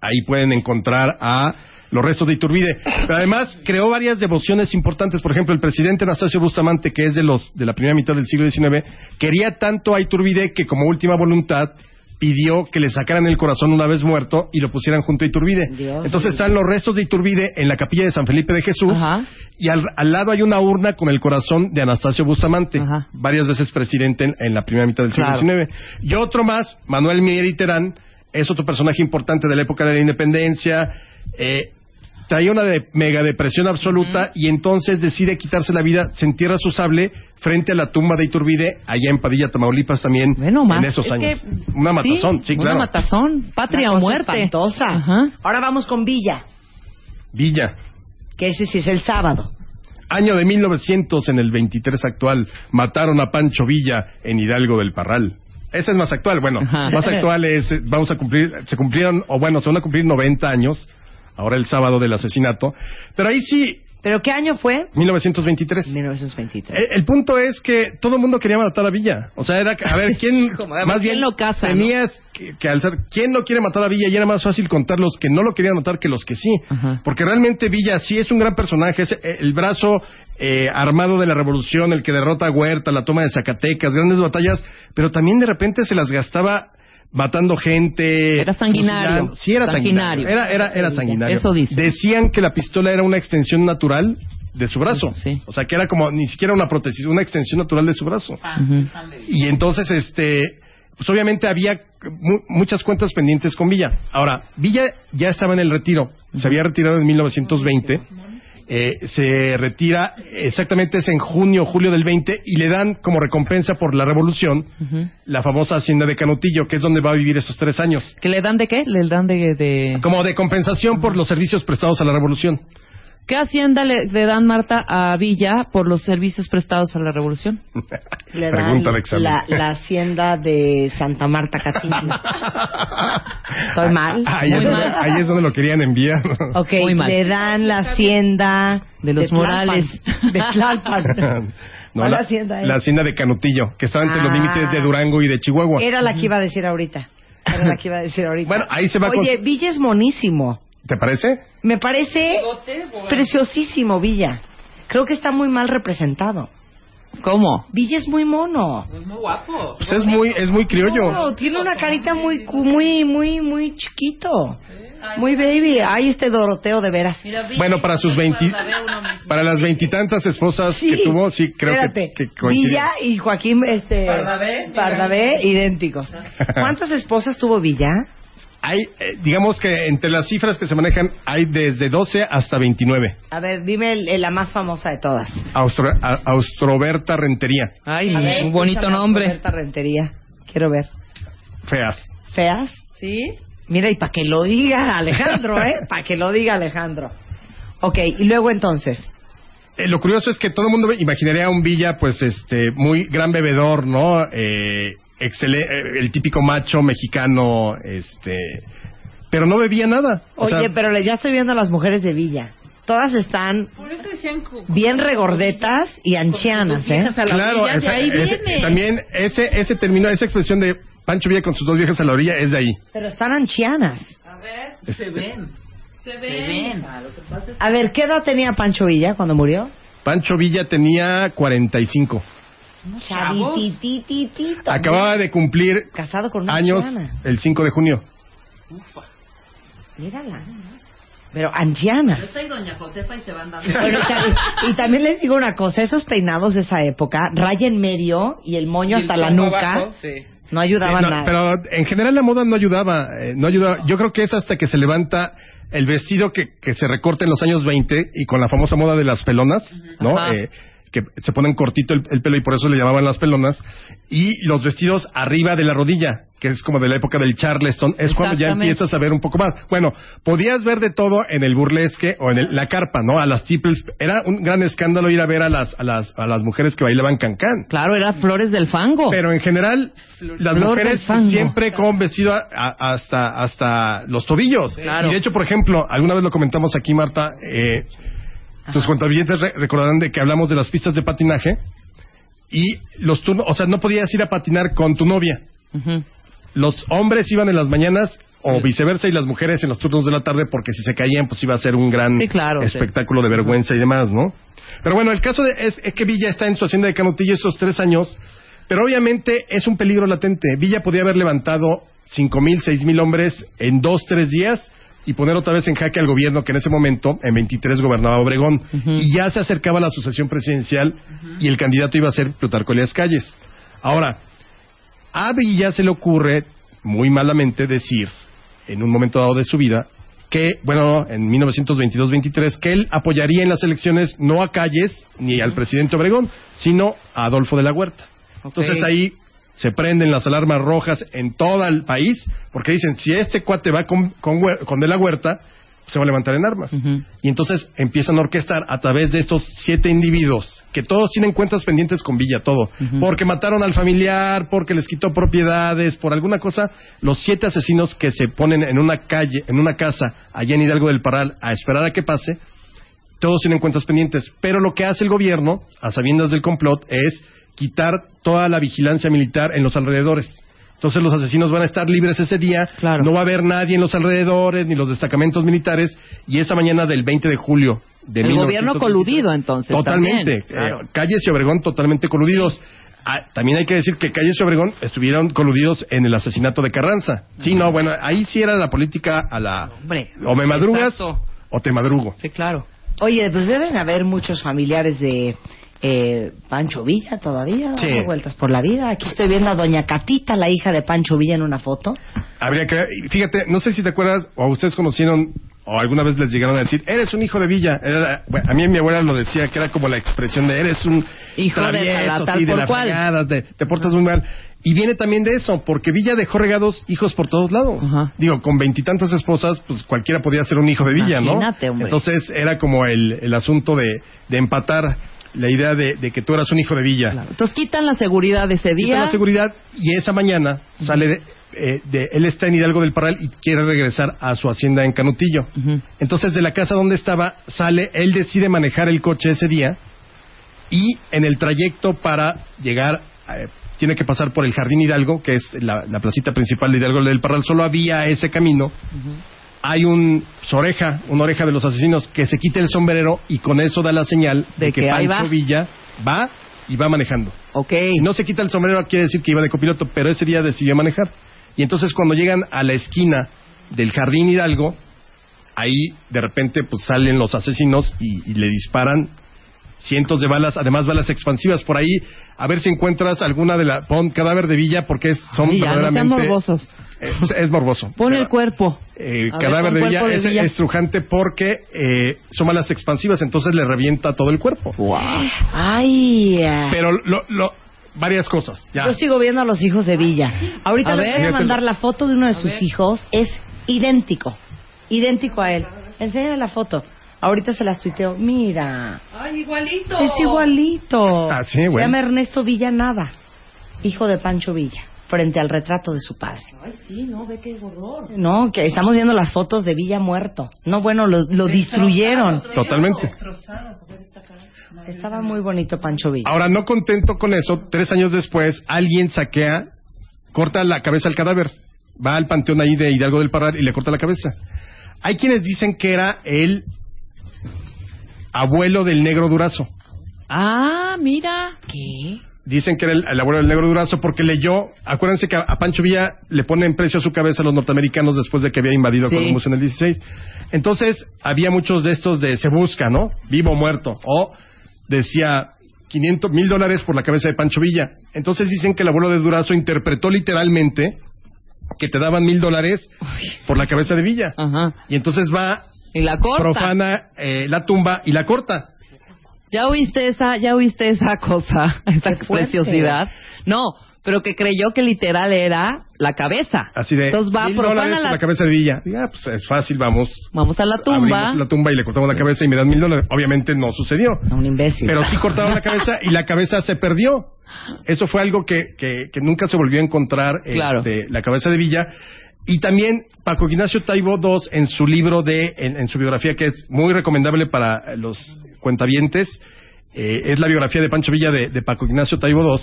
Ahí pueden encontrar a los restos de Iturbide. Pero además creó varias devociones importantes. Por ejemplo, el presidente Anastasio Bustamante, que es de los de la primera mitad del siglo XIX, quería tanto a Iturbide que como última voluntad pidió que le sacaran el corazón una vez muerto y lo pusieran junto a Iturbide. Dios Entonces están los restos de Iturbide en la capilla de San Felipe de Jesús Ajá. y al, al lado hay una urna con el corazón de Anastasio Bustamante, Ajá. varias veces presidente en, en la primera mitad del siglo Claro. XIX. Y otro más, Manuel Mier Terán, es otro personaje importante de la época de la independencia. Eh, traía una de, mega depresión absoluta y entonces decide quitarse la vida, se entierra su sable frente a la tumba de Iturbide, allá en Padilla, Tamaulipas también, Bueno, en esos Es años. que- una matazón, sí, claro. Una matazón. Patria Una o cosa muerte. espantosa. Ajá. Ahora vamos con Villa, Villa. que ese sí es el sábado. Año de 1900 en el 23 actual, mataron a Pancho Villa en Hidalgo del Parral. Ese es más actual, bueno, Ajá. más actual es, vamos a cumplir, se cumplieron, o bueno, se van a cumplir 90 años, ahora el sábado del asesinato, pero ahí sí, ¿Pero qué año fue? 1923. 1923. El, el punto es que todo el mundo quería matar a Villa. O sea, era, a ver, ¿quién, Como, más ¿quién bien, lo caza, no? tenías que, que alzar, ¿quién no quiere matar a Villa? Y era más fácil contar los que no lo querían matar que los que sí. Ajá. Porque realmente Villa sí es un gran personaje, es eh, el brazo eh, armado de la revolución, el que derrota a Huerta, la toma de Zacatecas, grandes batallas, pero también de repente se las gastaba matando gente. Era sanguinario. Sí, era sanguinario. Sanguinario. Era, era, era sanguinario. Eso dice. Decían que la pistola era una extensión natural de su brazo. Sí. O sea, que era como ni siquiera una prótesis, una extensión natural de su brazo. Y entonces, este, pues obviamente había mu- muchas cuentas pendientes con Villa. Ahora, Villa ya estaba en el retiro, se había retirado en 1920. Eh, se retira exactamente es en junio, julio del 20 y le dan como recompensa por la revolución la famosa hacienda de Canutillo, que es donde va a vivir esos tres años. ¿Que le dan de qué? Le dan de... de... Como de compensación por los servicios prestados a la revolución. ¿Qué hacienda le, le dan, Marta, a Villa por los servicios prestados a la revolución? Le dan de la, la hacienda de Santa Marta Catillo. ¿Estoy mal? Ahí, Muy es donde, mal. ahí es donde lo querían enviar. Ok, Muy mal. le dan la hacienda De los Tlalpan, Morales. De Tlalpan. No, ¿Cuál la, hacienda es? la hacienda de Canutillo, que está entre los Ah. límites de Durango y de Chihuahua. Era la que iba a decir ahorita. Era la que iba a decir ahorita. Bueno, ahí se va con- Oye, Villa es monísimo. ¿Te parece? Me parece preciosísimo Villa. Creo que está muy mal representado. ¿Cómo? Villa es muy mono. muy guapo. Pues es muy, es muy criollo. No, tiene una carita muy, cu- muy, muy, muy chiquito. Muy baby. Ay, este Doroteo de veras. Bueno, para sus 20, para las veintitantas esposas que tuvo, sí, creo Espérate. que, que coincide. Villa y Joaquín este. Pardavé, idénticos. ¿Cuántas esposas tuvo Villa? Hay, eh, digamos que entre las cifras que se manejan, hay desde 12 hasta 29. A ver, dime el- el- la más famosa de todas. Austro, a- Austroberta Rentería, Ay, A ver, un bonito nombre. Roberta Rentería. Quiero ver. feas. ¿Feas? ¿Sí? Mira, y para que lo diga Alejandro, ¿eh? Para que lo diga Alejandro. Ok, y luego entonces. Eh, lo curioso es que todo el mundo imaginaría a un Villa, pues, este, muy gran bebedor, ¿no? Eh, excele- eh, el típico macho mexicano, este, pero no bebía nada. O Oye, sea, pero le- ya estoy viendo a las mujeres de Villa. Todas están bien regordetas y ancianas, ¿eh? a claro, esa- ahí ese- viene. también ese, ese término, esa expresión de Pancho Villa con sus dos viejas a la orilla es de ahí. Pero están ancianas. Se ven. Se ven. A ver, ¿qué edad tenía Pancho Villa cuando murió? Pancho Villa tenía 45. Chavitititito. Acababa de cumplir Casado con una años anciana. el 5 de junio. Mírala. Pero anciana. Yo y doña Josefa y se van dando. Bueno, y, ta- y también les digo una cosa, esos peinados de esa época, raya en medio y el moño Y el hasta la nuca, abajo, sí. no ayudaban Sí, no, nada. pero en general la moda no ayudaba, eh, no ayudaba. Yo creo que es hasta que se levanta el vestido que, que se recorta en los años 20 y con la famosa moda de las pelonas, ¿no? Eh, que se ponen cortito el, el pelo y por eso le llamaban las pelonas y los vestidos arriba de la rodilla que es como de la época del charleston es cuando ya empiezas a ver un poco más bueno podías ver de todo en el burlesque o en el- la carpa no a las tiples era un gran escándalo ir a ver a las a las a las mujeres que bailaban cancán Claro, era Flores del Fango. pero en general, las mujeres siempre con vestido a- a- hasta, hasta los tobillos. Claro. Y de hecho, por ejemplo, alguna vez lo comentamos aquí, Marta, eh, tus cuentavientes re- recordarán de que hablamos de las pistas de patinaje y los turnos, o sea, no podías ir a patinar con tu novia. Los hombres iban en las mañanas o viceversa y las mujeres en los turnos de la tarde porque si se caían pues iba a ser un gran Sí, claro, sí. espectáculo de vergüenza y demás, ¿no? Pero bueno, el caso de- es, es que Villa está en su hacienda de Canutillo estos tres años, pero obviamente es un peligro latente. Villa podía haber levantado cinco mil, seis mil hombres en dos, tres días y poner otra vez en jaque al gobierno que en ese momento, en 23, gobernaba Obregón. Y ya se acercaba la sucesión presidencial y el candidato iba a ser Plutarco Elías Calles. Ahora, a Villa se le ocurre, muy malamente, decir, en un momento dado de su vida, que, bueno, en 1922-23, que él apoyaría en las elecciones no a Calles ni al presidente Obregón, sino a Adolfo de la Huerta. Entonces ahí se prenden las alarmas rojas en todo el país, porque dicen, si este cuate va con, con, con de la Huerta, se va a levantar en armas. Y entonces empiezan a orquestar a través de estos siete individuos, que todos tienen cuentas pendientes con Villa, todo. Porque mataron al familiar, porque les quitó propiedades, por alguna cosa, los siete asesinos que se ponen en una calle, en una casa, allá en Hidalgo del Parral, a esperar a que pase, todos tienen cuentas pendientes. Pero lo que hace el gobierno, a sabiendas del complot, es quitar toda la vigilancia militar en los alrededores. Entonces los asesinos van a estar libres ese día, Claro. no va a haber nadie en los alrededores, ni los destacamentos militares, y esa mañana del 20 de julio de El 1923, gobierno coludido, entonces, Totalmente. también, claro. Eh, Calles y Obregón totalmente coludidos. Ah, también hay que decir que Calles y Obregón estuvieron coludidos en el asesinato de Carranza. Sí, no, bueno, ahí sí era la política a la... Hombre, o me madrugas exacto. o te madrugo. Sí, claro. Oye, pues deben haber muchos familiares de eh, Pancho Villa todavía, Sí. dando vueltas por la vida. Aquí estoy viendo a Doña Catita, la hija de Pancho Villa, en una foto. Habría que fíjate, no sé si te acuerdas o ustedes conocieron o alguna vez les llegaron a decir, eres un hijo de Villa. Era- bueno, a mí mi abuela lo decía que era como la expresión de eres un Hijo de travieso, tal- tal sí, de por la cual. fregada, te, te portas muy mal. Y viene también de eso, porque Villa dejó regados hijos por todos lados. Ajá. Digo, con veintitantas esposas, pues cualquiera podía ser un hijo de Villa, Imagínate, ¿no? hombre. Entonces era como el, el asunto de, de empatar la idea de, de que tú eras un hijo de Villa. Claro. Entonces quitan la seguridad de ese día. la seguridad y esa mañana sale de, eh, de- él está en Hidalgo del Parral y quiere regresar a su hacienda en Canutillo. Entonces de la casa donde estaba sale, él decide manejar el coche ese día y en el trayecto para llegar eh, tiene que pasar por el Jardín Hidalgo, que es la, la placita principal de Hidalgo del Parral, solo había ese camino. Hay un oreja, una oreja de los asesinos que se quita el sombrero y con eso da la señal de, De que, Pancho va. Villa va y va manejando. Ok. Si no se quita el sombrero quiere decir que iba de copiloto, pero ese día decidió manejar. Y entonces cuando llegan a la esquina del Jardín Hidalgo, ahí de repente pues salen los asesinos y, y le disparan cientos de balas, además balas expansivas por ahí. A ver si encuentras alguna de la pon cadáver de Villa porque es- son no sean verdaderamente morbosos. Es, es morboso. Pon el cuerpo. eh, ver, cadáver de Villa de es Villa. estrujante porque eh, son balas expansivas, entonces le revienta todo el cuerpo. Ay, eh. Pero lo, lo- varias cosas. Ya. yo sigo viendo a los hijos de Villa. Ahorita A les ver. voy a mandar la foto de uno de sus hijos. Es idéntico. Idéntico a él. Enséñale la foto. Ahorita se las tuiteo. Mira. Ay, igualito. Es igualito. Ah, sí, Se bueno. llama Ernesto Villanada, hijo de Pancho Villa, frente al retrato de su padre. Ay, sí, no, ve qué horror. No, que estamos viendo las fotos de Villa muerto. No, bueno, lo, lo destruyeron. Totalmente. Estaba muy bonito Pancho Villa. Ahora, no contento con eso, tres años después, alguien saquea, corta la cabeza al cadáver. Va al panteón ahí de Hidalgo del Parral y le corta la cabeza. Hay quienes dicen que era el abuelo del negro Durazo. Ah, mira. ¿Qué? Dicen que era el, el abuelo del negro Durazo porque leyó, acuérdense que a, a Pancho Villa le ponen precio a su cabeza a los norteamericanos después de que había invadido Sí. Columbus en el 16. Entonces, había muchos de estos de se busca, ¿no? Vivo o muerto. O decía 500 mil dólares por la cabeza de Pancho Villa. Entonces dicen que el abuelo de Durazo interpretó literalmente que te daban mil dólares por la cabeza de Villa. Ajá. Y entonces va, Y la corta. profana eh, la tumba y la corta. ¿Ya oíste esa, ya oíste esa cosa, esa Qué fuerte. preciosidad? No, pero que creyó que literal era la cabeza. Así de Entonces va, profana la... la cabeza de Villa. Y, ah, pues es fácil, vamos. Vamos a la tumba. Abrimos la tumba y le cortamos la cabeza y me dan mil dólares. Obviamente no sucedió. Un imbécil. Pero sí cortaron la cabeza y la cabeza se perdió. Eso fue algo que, que, que nunca se volvió a encontrar, Claro. este, la cabeza de Villa. Y también Paco Ignacio Taibo II, en su libro de, en, en su biografía, que es muy recomendable para los cuentavientes, eh, es la biografía de Pancho Villa de, de Paco Ignacio Taibo II.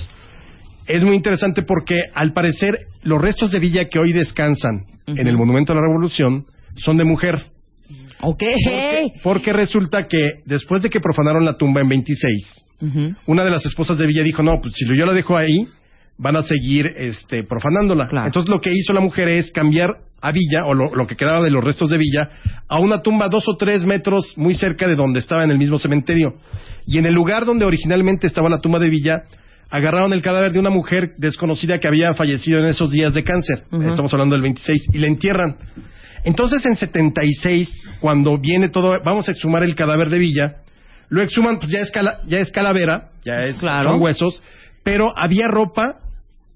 Es muy interesante porque, al parecer, los restos de Villa que hoy descansan en el Monumento a la Revolución son de mujer. Ok. Porque, porque resulta que después de que profanaron la tumba en 26, Ujú. una de las esposas de Villa dijo, no, pues si yo la dejo ahí, van a seguir este, profanándola. Claro. Entonces lo que hizo la mujer es cambiar a Villa, o lo, lo que quedaba de los restos de Villa, a una tumba dos o tres metros muy cerca de donde estaba en el mismo cementerio. Y en el lugar donde originalmente estaba la tumba de Villa, agarraron el cadáver de una mujer desconocida que había fallecido en esos días de cáncer. Estamos hablando del 26, y la entierran. Entonces en 76, cuando viene todo, vamos a exhumar el cadáver de Villa, lo exhuman, pues ya es, cala- ya es calavera, ya es, Claro. son huesos, pero había ropa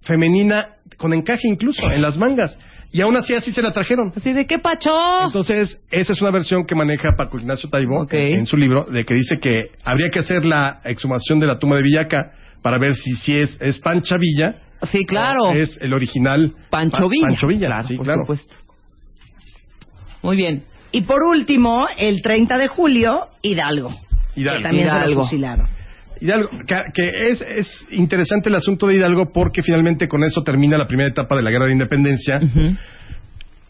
femenina con encaje incluso en las mangas. Y aún así así se la trajeron. Así de qué pacho. Entonces, esa es una versión que maneja Paco Ignacio Taibo en, su libro, de que dice que habría que hacer la exhumación de la tumba de Villaca para ver si, si es, es Pancha Villa sí, claro. o es el original Pancho Pa- Villa. Pancho Villa, Claro, sí, por claro. supuesto. Muy bien. Y por último, el 30 de julio, Hidalgo. Hidalgo. Que también se lo fusilaron. Hidalgo, que, que es, es interesante el asunto de Hidalgo porque finalmente con eso termina la primera etapa de la guerra de independencia.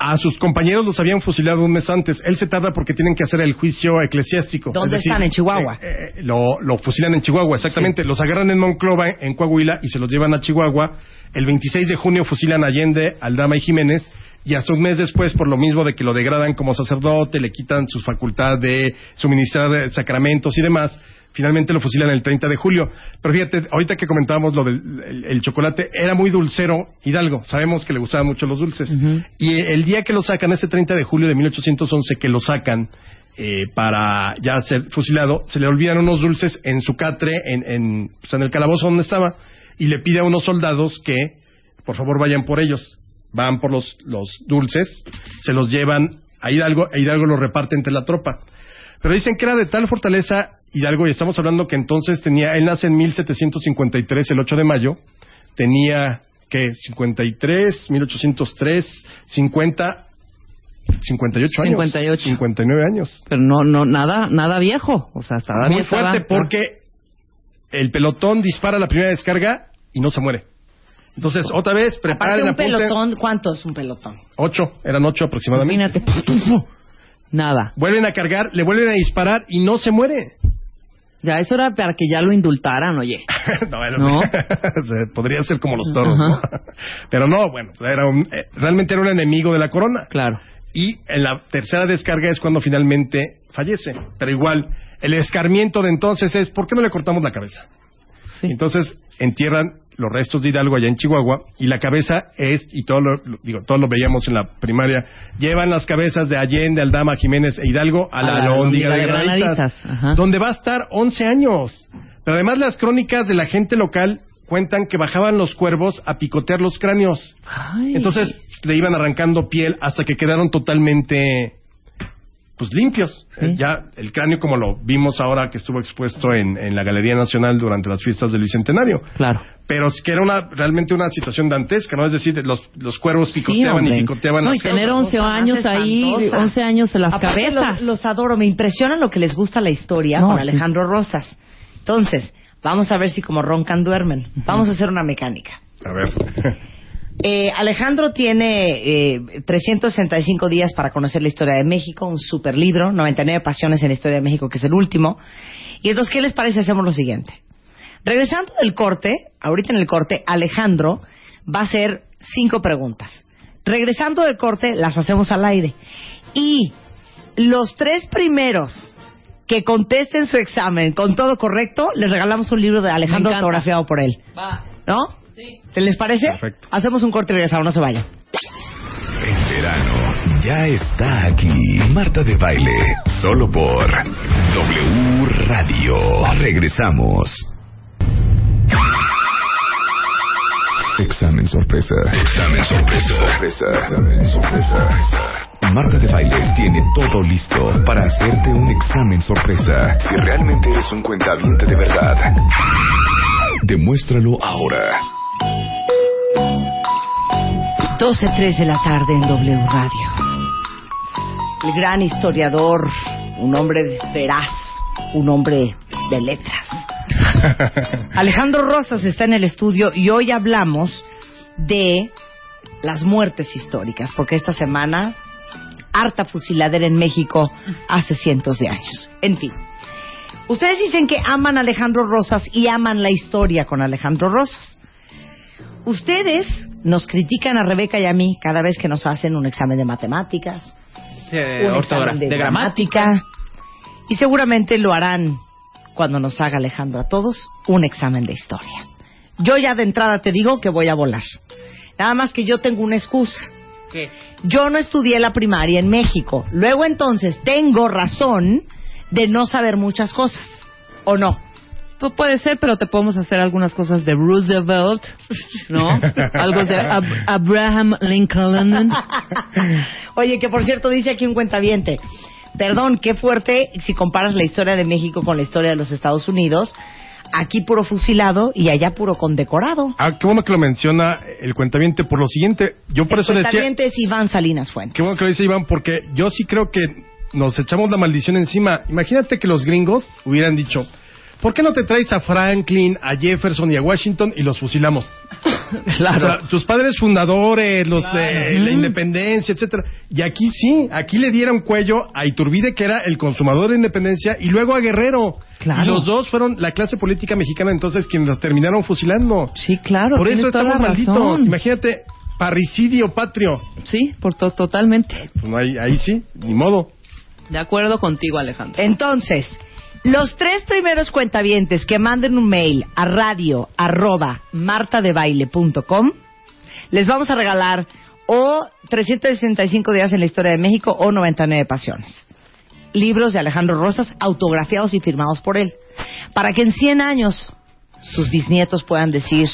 A sus compañeros los habían fusilado un mes antes. Él se tarda porque tienen que hacer el juicio eclesiástico. ¿Dónde Es decir, están? ¿En Chihuahua? eh, eh, lo, lo fusilan en Chihuahua, exactamente. Los agarran en Monclova, en Coahuila, y se los llevan a Chihuahua. El 26 de junio fusilan a Allende, Aldama y Jiménez. Y hasta un mes después, por lo mismo de que lo degradan como sacerdote, le quitan su facultad de suministrar eh, sacramentos y demás, finalmente lo fusilan el 30 de julio. Pero fíjate, ahorita que comentábamos lo del el- el chocolate, era muy dulcero Hidalgo. Sabemos que le gustaban mucho los dulces. Y el día que lo sacan, ese 30 de julio de 1811, que lo sacan eh, para ya ser fusilado, se le olvidan unos dulces en su catre, en, en, pues, en el calabozo donde estaba, y le pide a unos soldados que, por favor, vayan por ellos. Van por los, los dulces, se los llevan a Hidalgo, e Hidalgo los reparte entre la tropa. Pero dicen que era de tal fortaleza Hidalgo, y estamos hablando que entonces tenía, él nace en 1753, el 8 de mayo, tenía, ¿qué? 53, 1803, 50, 58 años. 58. 59 años. Pero no, no, nada, nada viejo. O sea, todavía Muy fuerte estaba- porque el pelotón dispara la primera descarga y no se muere. Entonces, otra vez, Aparte preparen, un apunten. pelotón, ¿cuánto es un pelotón? Ocho, eran ocho aproximadamente. Imagínate. Nada. Vuelven a cargar, le vuelven a disparar y no se muere. Ya, eso era para que ya lo indultaran, oye. no, era- ¿No? podría ser como los toros, ¿no? Pero no, bueno, era un- eh, realmente era un enemigo de la corona. Claro. Y en la tercera descarga es cuando finalmente fallece. Pero igual, el escarmiento de entonces es, ¿por qué no le cortamos la cabeza? Sí. Entonces entierran los restos de Hidalgo allá en Chihuahua y la cabeza es, y todo lo, digo, todos lo veíamos en la primaria, llevan las cabezas de Allende, Aldama, Jiménez e Hidalgo a, A la la de Granaditas, donde va a estar 11 años. Pero además las crónicas de la gente local cuentan que bajaban los cuervos a picotear los cráneos. Ay. Entonces le iban arrancando piel hasta que quedaron totalmente pues limpios. Sí. Eh, Ya el cráneo como lo vimos ahora que estuvo expuesto en, en la Galería Nacional durante las fiestas del Bicentenario. Claro. Pero es que era una realmente una situación dantesca, ¿no? Es decir, los, los cuervos picoteaban y picoteaban No, y tener cabezas, 11 Cosa más años ahí, espantosa. 11 años en las Aparte, cabezas. Los, los adoro, me impresiona lo que les gusta la historia No, con sí. Alejandro Rosas. Entonces, vamos a ver si como roncan duermen. Vamos a hacer una mecánica. A ver. Eh, Alejandro tiene eh, 365 días para conocer la historia de México, un super libro, 99 pasiones en la historia de México, que es el último. Y entonces, ¿qué les parece? Hacemos lo siguiente. Regresando del corte, ahorita en el corte, Alejandro va a hacer cinco preguntas. Regresando del corte, las hacemos al aire. Y los tres primeros que contesten su examen con todo correcto, les regalamos un libro de Alejandro autografiado por él. Va. ¿No? Sí. ¿Te les parece? Perfecto. Hacemos un corte y regresamos, no se vayan. El verano ya está aquí. Marta de baile, solo por W Radio. Regresamos. Examen sorpresa. Examen sorpresa. Examen sorpresa. Marta de baile tiene todo listo para hacerte un examen sorpresa. Si realmente eres un cuentaviente de verdad, demuéstralo ahora. 12.03 de la tarde en W Radio. El gran historiador, un hombre veraz, un hombre de letras. Alejandro Rosas está en el estudio y hoy hablamos de las muertes históricas, porque esta semana harta fusiladera en México hace cientos de años. En fin, ustedes dicen que aman a Alejandro Rosas y aman la historia con Alejandro Rosas. Ustedes nos critican a Rebeca y a mí cada vez que nos hacen un examen de matemáticas, De, un examen de, de gramática, y seguramente lo harán cuando nos haga Alejandro a todos un examen de historia. Yo ya de entrada te digo que voy a volar. Nada más que yo tengo una excusa. Yo no estudié la primaria en México. Luego entonces tengo razón de no saber muchas cosas. ¿O no? Pues puede ser, pero te podemos hacer algunas cosas de Roosevelt, ¿no? Algo de Ab- Abraham Lincoln. Oye, que por cierto dice aquí un cuentaviente. Perdón, qué fuerte si comparas la historia de México con la historia de los Estados Unidos. Aquí puro fusilado y allá puro condecorado. Ah, qué bueno que lo menciona el cuentaviente por lo siguiente. Yo por el eso decía... cuentaviente es Iván Salinas Fuentes. Qué bueno que lo dice Iván, porque yo sí creo que nos echamos la maldición encima. Imagínate que los gringos hubieran dicho, ¿por qué no te traes a Franklin, a Jefferson y a Washington y los fusilamos? Claro. O sea, tus padres fundadores, los de la independencia, etcétera. Y aquí sí, aquí le dieron cuello a Iturbide, que era el consumador de independencia, y luego a Guerrero. Claro. Y los dos fueron la clase política mexicana entonces quienes los terminaron fusilando. Sí, claro. Por eso estamos malditos. razón. Imagínate, parricidio patrio. Sí, por to- totalmente. Pues no hay, ahí sí, ni modo. De acuerdo contigo, Alejandro. Entonces, los tres primeros cuentavientes que manden un mail a radio arroba martadebaile.com les vamos a regalar o 365 días en la historia de México o 99 pasiones. Libros de Alejandro Rosas autografiados y firmados por él. Para que en 100 años sus bisnietos puedan decir,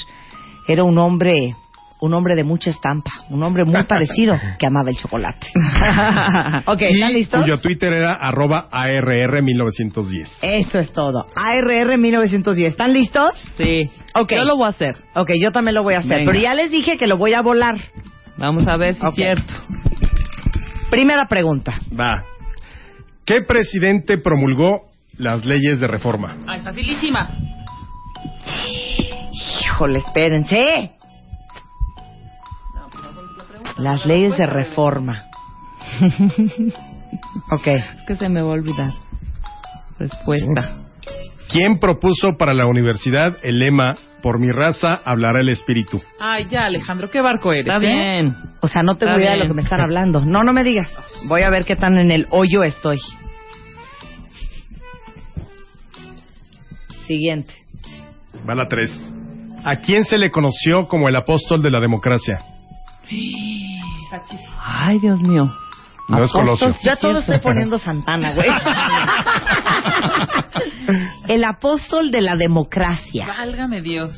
era un hombre, un hombre de mucha estampa, un hombre muy parecido que amaba el chocolate. ok, ¿están listos? Cuyo Twitter era arroba ARR1910. Eso es todo. ARR 1910. ¿Están listos? Sí. Ok. Yo lo voy a hacer. Ok, yo también lo voy a hacer. Venga. Pero ya les dije que lo voy a volar. Vamos a ver si es cierto. Primera pregunta. Va. ¿Qué presidente promulgó las leyes de reforma? Ay, facilísima. Híjole, espérense. Las leyes de reforma. ok. Es que se me va a olvidar. Respuesta. ¿Quién propuso para la universidad el lema Por mi raza hablará el espíritu? Ay, ya, Alejandro, ¿qué barco eres? Está eh? bien. O sea, no tengo Está idea de lo bien. que me están hablando. No, no me digas. Voy a ver qué tan en el hoyo estoy. Siguiente. Va la 3. ¿A quién se le conoció como el apóstol de la democracia? Ay, Dios mío. No es Colosio. sí Yo a es todo estoy poniendo Santana, güey. el apóstol de la democracia. Válgame Dios.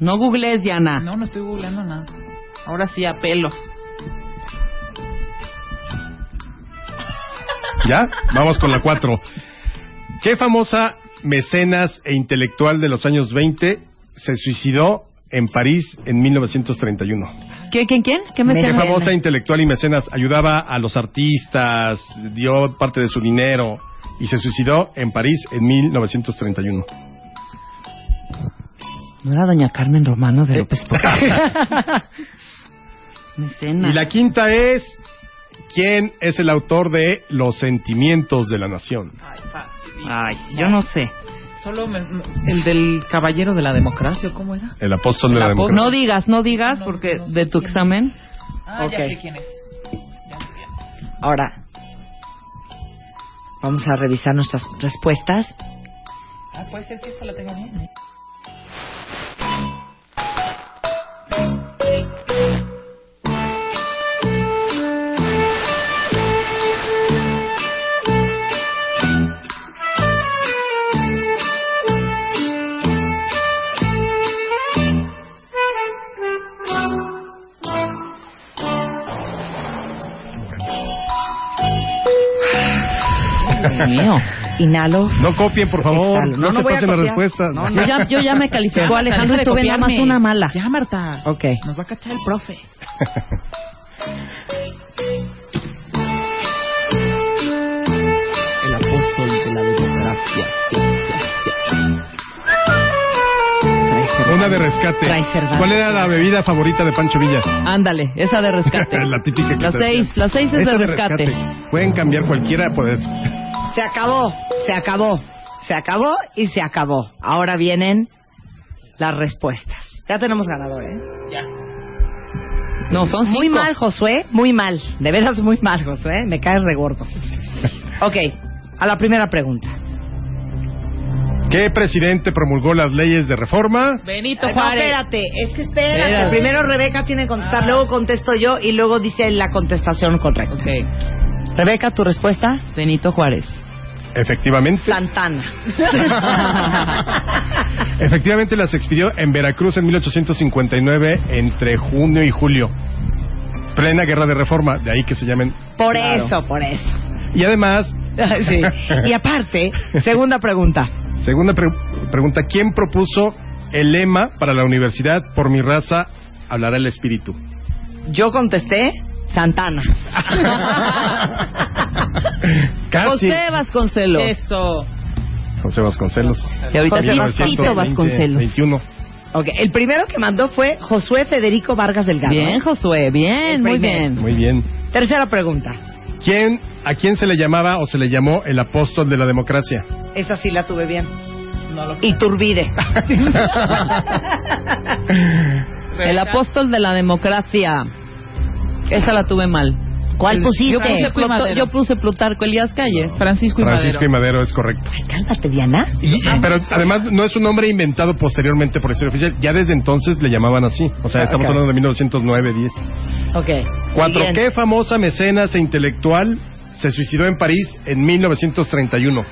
No googlees, Diana. No, no estoy googleando nada. Ahora sí, a pelo. ¿Ya? Vamos con la 4. ¿Qué famosa mecenas e intelectual de los años 20 se suicidó en París en 1931? ¿Qué, quién, quién? ¿Qué me Me- ¿Qué Mecenas. famosa intelectual y mecenas ayudaba a los artistas, dio parte de su dinero y se suicidó en París en 1931? ¿No era doña Carmen Romano de Eh. López Portillo? Mecena. Y la quinta es ¿quién es el autor de Los sentimientos de la nación? Ay, fácil. Ay, yo no sé. Solo me- me- el del caballero de la democracia, ¿cómo era? El apóstol de la democracia. No digas, no digas, No, porque no sé de tu examen. Ah, Ok. ya sé quién es. Ya sé quién es. Ahora, vamos a revisar nuestras respuestas. Ah, puede ser que esta la tenga bien. Mío. Inhalo. No copien, por favor. Exhalo. No, se voy a pasen las copiar. respuestas. No, Yo no. ya, yo ya me calificó Marta, Alejandro y de tuve nada más una mala. Ya, Marta. Ok. Nos va a cachar el profe. El apóstol de la democracia. Una de rescate. ¿Cuál era la bebida favorita de Pancho Villa? Ándale, esa de rescate. la típica que Las te seis, las seis es de rescate. Pueden cambiar cualquiera, pues. Se acabó, se acabó, se acabó y se acabó. Ahora vienen las respuestas. Ya tenemos ganador, ¿eh? Ya. No, son cinco. Muy mal, Josué, muy mal. De veras muy mal, Josué. Me caes regordo. ok, a la primera pregunta. ¿Qué presidente promulgó las leyes de reforma? Benito Ay, no, Juárez. espérate, es que espérate. Espérate. Primero Rebeca tiene que contestar, luego contesto yo y luego dice la contestación correcta. Ok. Rebeca, ¿tu respuesta? Benito Juárez. Efectivamente. Santana. Efectivamente las expidió en Veracruz en 1859 entre junio y julio. Plena guerra de reforma, de ahí que se llamen. Por Claro. eso, por eso. Y además, sí. Y aparte, segunda pregunta. segunda pre- pregunta, ¿quién propuso el lema para la universidad Por mi raza hablará el espíritu? Yo contesté Santana. Casi. José Vasconcelos. Eso. José Vasconcelos. Y ahorita José se Vasconcelos. Vasquito Vasconcelos. 21. Ok, el primero que mandó fue Josué Federico Vargas Delgado. Bien, Josué, bien, muy bien. Muy bien. Tercera pregunta. ¿Quién, ¿A quién se le llamaba o se le llamó el apóstol de la democracia? Esa sí la tuve bien. Iturbide. El apóstol de la democracia. Esa la tuve mal. ¿Cuál Yo pusiste? puse, Francisco y Pluto- Madero. yo puse Plutarco Elías Calles. Francisco y Francisco y Madero. Madero es correcto. Ay, cálmate, Diana. Y- pero además no es un nombre inventado posteriormente por la historia oficial. Ya desde entonces le llamaban así. O sea, Ah, estamos ok. hablando de 1909, 10. Ok. Cuatro, siguiente. ¿qué famosa mecenas e intelectual se suicidó en París en 1931?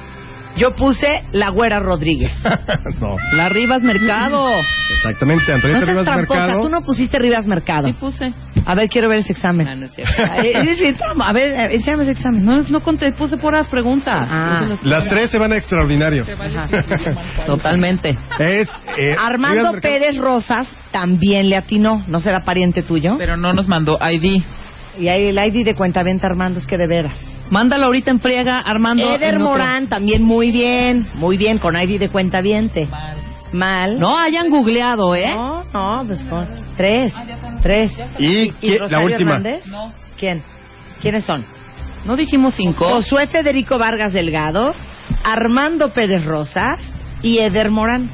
Yo puse La Güera Rodríguez. no, La Rivas Mercado. exactamente. No Antonieta seas Rivas tramposa, Mercado. tú no pusiste Rivas Mercado. Sí puse. A ver, quiero ver ese examen. Ah, no es cierto. Trampa. A ver, eh, enséñame ese examen. No, no conté, puse puras preguntas. Ah. Puse las- Las tres se van a extraordinario. Totalmente. Es eh, Armando Pérez Rosas también le atinó. ¿No será pariente tuyo? Pero no nos mandó ID. Y ahí el ID de cuentaventa Armando es que de veras. Mándalo ahorita en friega, Armando. Eder otro. Morán también muy bien. Muy bien, con ID de cuentaviente. Mal. No hayan googleado, ¿eh? No, no, pues con tres. Tres. Y, ¿quién- la última. Hernández? ¿Quién? ¿Quiénes son? No dijimos cinco. Josué Federico Vargas Delgado, Armando Pérez Rosas y Eder Morán.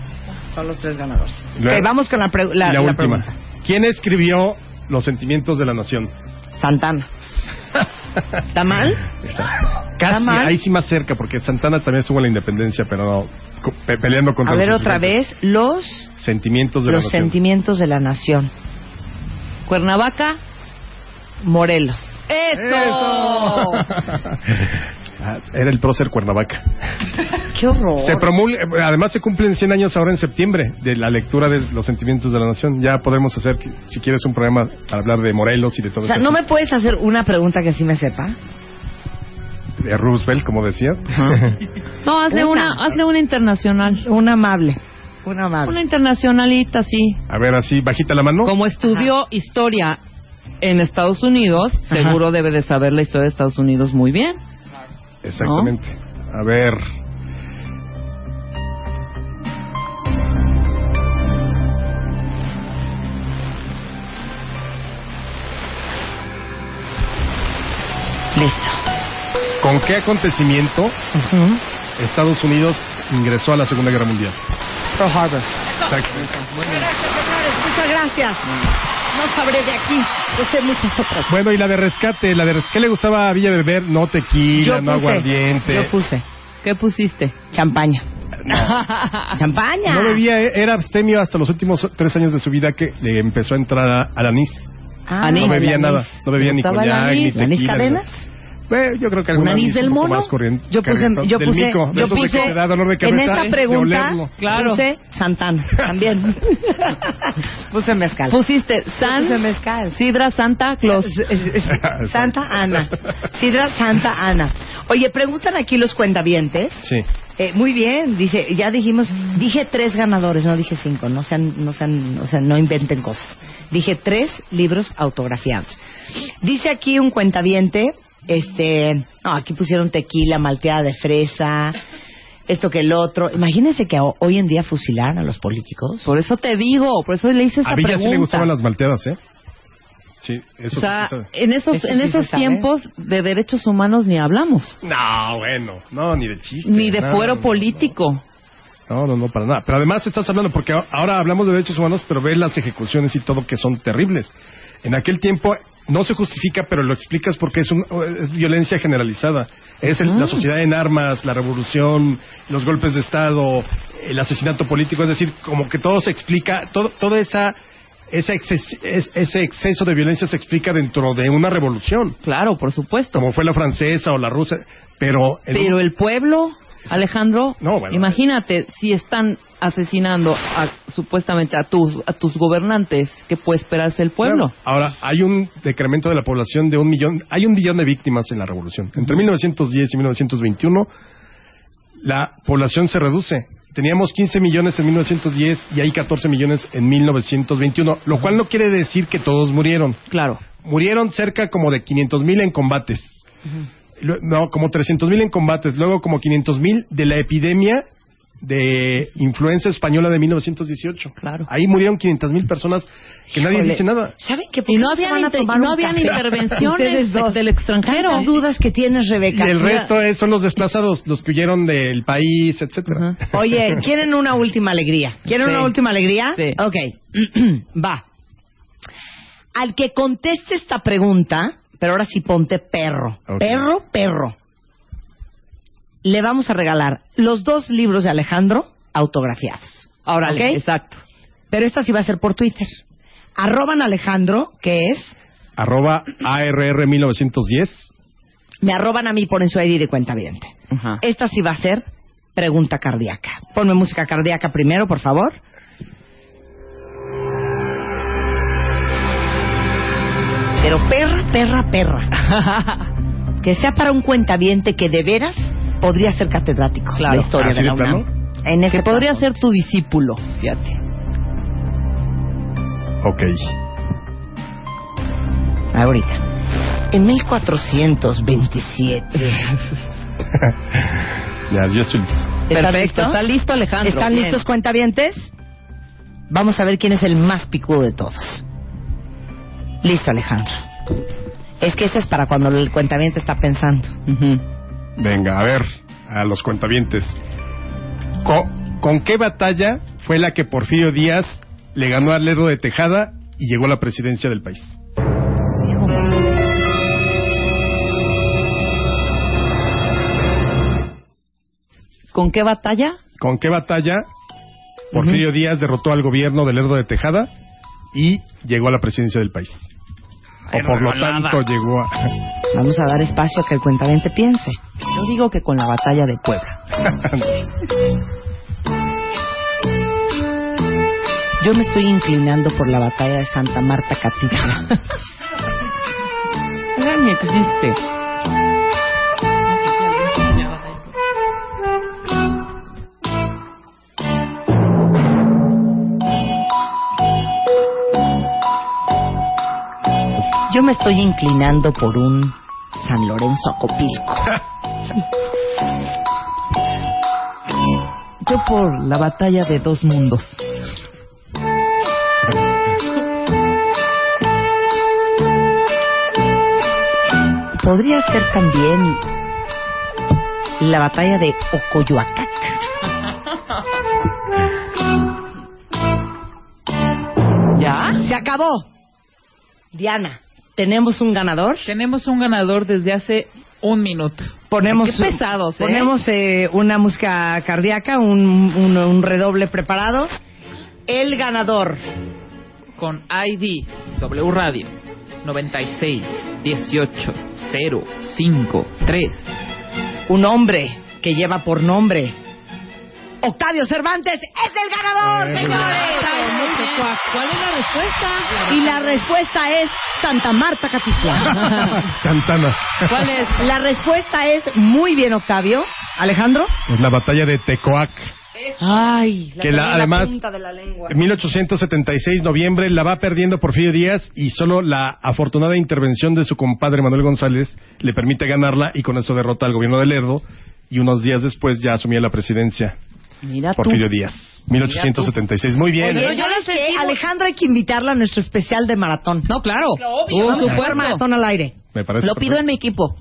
Son los tres ganadores. La- Ok, vamos con la, pre- la, y la, la última. pregunta. ¿Quién escribió Los sentimientos de la nación? Santana. ¿Está mal? Casi, mal? ahí sí más cerca, porque Santana también estuvo en la independencia, pero no, pe- peleando contra A ver los otra vez, los, Sentimientos de los la nación. sentimientos de la nación. Cuernavaca. Morelos. ¡Eso! Ah, Era el prócer Cuernavaca. ¡Qué horror! Se promulga, eh, además se cumplen 100 años ahora en septiembre de la lectura de los sentimientos de la nación. Ya podremos hacer, si quieres, un programa para hablar de Morelos y de todo o sea, eso. ¿no me puedes hacer una pregunta que sí me sepa? De Roosevelt, como decía. No, hazle Una. una, hazle una internacional. Una amable. Una amable. Una internacionalita, sí. A ver, así, bajita la mano. Como estudió historia en Estados Unidos, seguro debe de saber la historia de Estados Unidos muy bien. Exactamente. A ver. Listo. ¿Con qué acontecimiento. Estados Unidos ingresó a la Segunda Guerra Mundial? Pearl Harbor. Exactamente. Gracias, señores. Muchas gracias. No sabré de aquí. Yo sé muchas otras. Bueno, y la de rescate, la de res- ¿qué le gustaba a Villa beber? No tequila, no aguardiente. Yo puse ¿Qué pusiste? champaña. Champaña. No bebía, eh, era abstemio hasta los últimos tres años de su vida que le empezó a entrar a- al anís. Ah, Anís. No bebía nada, no bebía ¿Te ni coñac, ni tequila. ¿Anís ni cadenas? nada. Bueno, yo creo que ¿Un algún anís anís del mono? más corriente. Yo puse, corriente, yo del puse, mico, de yo puse que da dolor de en cabeza, esta de pregunta. Claro. puse Santana también. puse mezcal. Pusiste San, puse mezcal. Sidra, Santa Claus. Santa Ana. Sidra Santa Ana. Oye, preguntan aquí los cuentavientes. Sí. Eh, muy bien, dice, ya dijimos, dije tres ganadores, no dije cinco, no sean, no sean, o sea, no inventen cosas. Dije tres libros autografiados. Dice aquí un cuentaviente, este, no, aquí pusieron tequila, malteada de fresa, esto que el otro. Imagínense que ho- hoy en día fusilaran a los políticos. Por eso te digo, por eso le hice esa A Villa pregunta. sí le gustaban las malteadas, ¿eh? Sí, eso o sea, sí se sabe. en esos, Eso en sí esos tiempos de derechos humanos ni hablamos, No, bueno, no, ni de chiste. ni de no, fuero no, político. No, no, no, para nada. Pero además estás hablando, porque ahora hablamos de derechos humanos, pero ves las ejecuciones y todo que son terribles. En aquel tiempo no se justifica, pero lo explicas porque es, un- es violencia generalizada. Es el- la sociedad en armas, la revolución, los golpes de Estado, el asesinato político. Es decir, como que todo se explica, todo, toda esa... Ese, exces- es- ese exceso de violencia se explica dentro de una revolución, Claro, por supuesto. como fue la francesa o la rusa, pero... un- Pero el pueblo, Alejandro, No, bueno. imagínate si están asesinando a, supuestamente a tus a tus gobernantes, ¿qué puede esperarse el pueblo? Claro. Ahora, hay un decremento de la población de un millón, hay un millón de víctimas en la revolución. Entre 1910 y 1921, la población se reduce. Teníamos 15 millones en 1910 y hay 14 millones en 1921, lo cual no quiere decir que todos murieron. Claro. Murieron cerca como de 500 mil en combates. Lu- No, como 300 mil en combates. Luego como 500 mil de la epidemia de influenza española de 1918. Claro. Ahí murieron 500 mil personas que nadie dice nada. ¿Saben qué? Y no ¿Por qué se habían van a inter- tomar no un habían café? intervenciones dos. del extranjero. Tantas dudas que tienes, Rebeca. Y el resto es- son los desplazados, los que huyeron del país, etcétera. Oye, ¿quieren una última alegría? ¿Quieren Sí. una última alegría? Sí. Ok. Va. Al que conteste esta pregunta, pero ahora sí ponte perro. Perro, perro. Le vamos a regalar los dos libros de Alejandro autografiados. Órale, ¿Ok? exacto. Pero esta sí va a ser por Twitter. Arroban a Alejandro, que es, Arroba ARR 1910. me arroban a mí, ponen su ID de cuenta vidente. Ajá. Esta sí va a ser pregunta cardíaca. Ponme música cardíaca primero, por favor. Pero perra, perra, perra. que sea para un cuentaviente que de veras podría ser catedrático Claro. de historia ¿Así de la? UNAM. En ese Que podría ser tu discípulo, fíjate. Ok. Ahorita. En 1427. Ya, yo estoy listo. ¿Está Perfecto. listo? Está listo, Alejandro. ¿Están Bien. listos cuentavientes? Vamos a ver quién es el más picudo de todos. Listo, Alejandro. Es que ese es para cuando el cuentaviente está pensando. Ujú. Venga, a ver, a los cuentavientes. Co- ¿Con, qué batalla fue la que Porfirio Díaz le ganó al Lerdo de Tejada y llegó a la presidencia del país? ¿Con qué batalla? ¿Con qué batalla Porfirio Díaz derrotó al gobierno del Lerdo de Tejada y llegó a la presidencia del país? O por lo tanto llegó a... Vamos a dar espacio a que el cuentaviente piense. Yo digo que con la batalla de Puebla. Yo me estoy inclinando por la batalla de Santa Marta Catitla. Ni existe. Yo me estoy inclinando por un San Lorenzo Acopilco. Yo por la batalla de dos mundos. Podría ser también la batalla de Ocoyoacac. ¿Ya? Se acabó. Diana, tenemos un ganador. Tenemos un ganador desde hace un minuto. Ponemos, Qué pesados, ¿eh? Ponemos eh, una música cardíaca, un, un, un redoble preparado. El ganador. Con ID W Radio 96 18 0 5 3. un hombre que lleva por nombre Octavio Cervantes es el ganador, señores. ¿Cuál es la respuesta? Y la respuesta es Santa Marta Catitla. Santana. ¿Cuál es? La respuesta es muy bien, Octavio. Alejandro. Es la batalla de Tecoac. Ay, Que la- además- punta de la lengua. En 1876, noviembre, la va perdiendo Porfirio Díaz y solo la afortunada intervención de su compadre Manuel González le permite ganarla y con eso derrota al gobierno de Lerdo y unos días después ya asumía la presidencia Mira tú. Porfirio Díaz. 1876. Muy bien. Yo muy- Alejandro hay que invitarla a nuestro especial de maratón. No, claro. jugar supuesto. maratón al aire. Me parece Lo pido en mi equipo.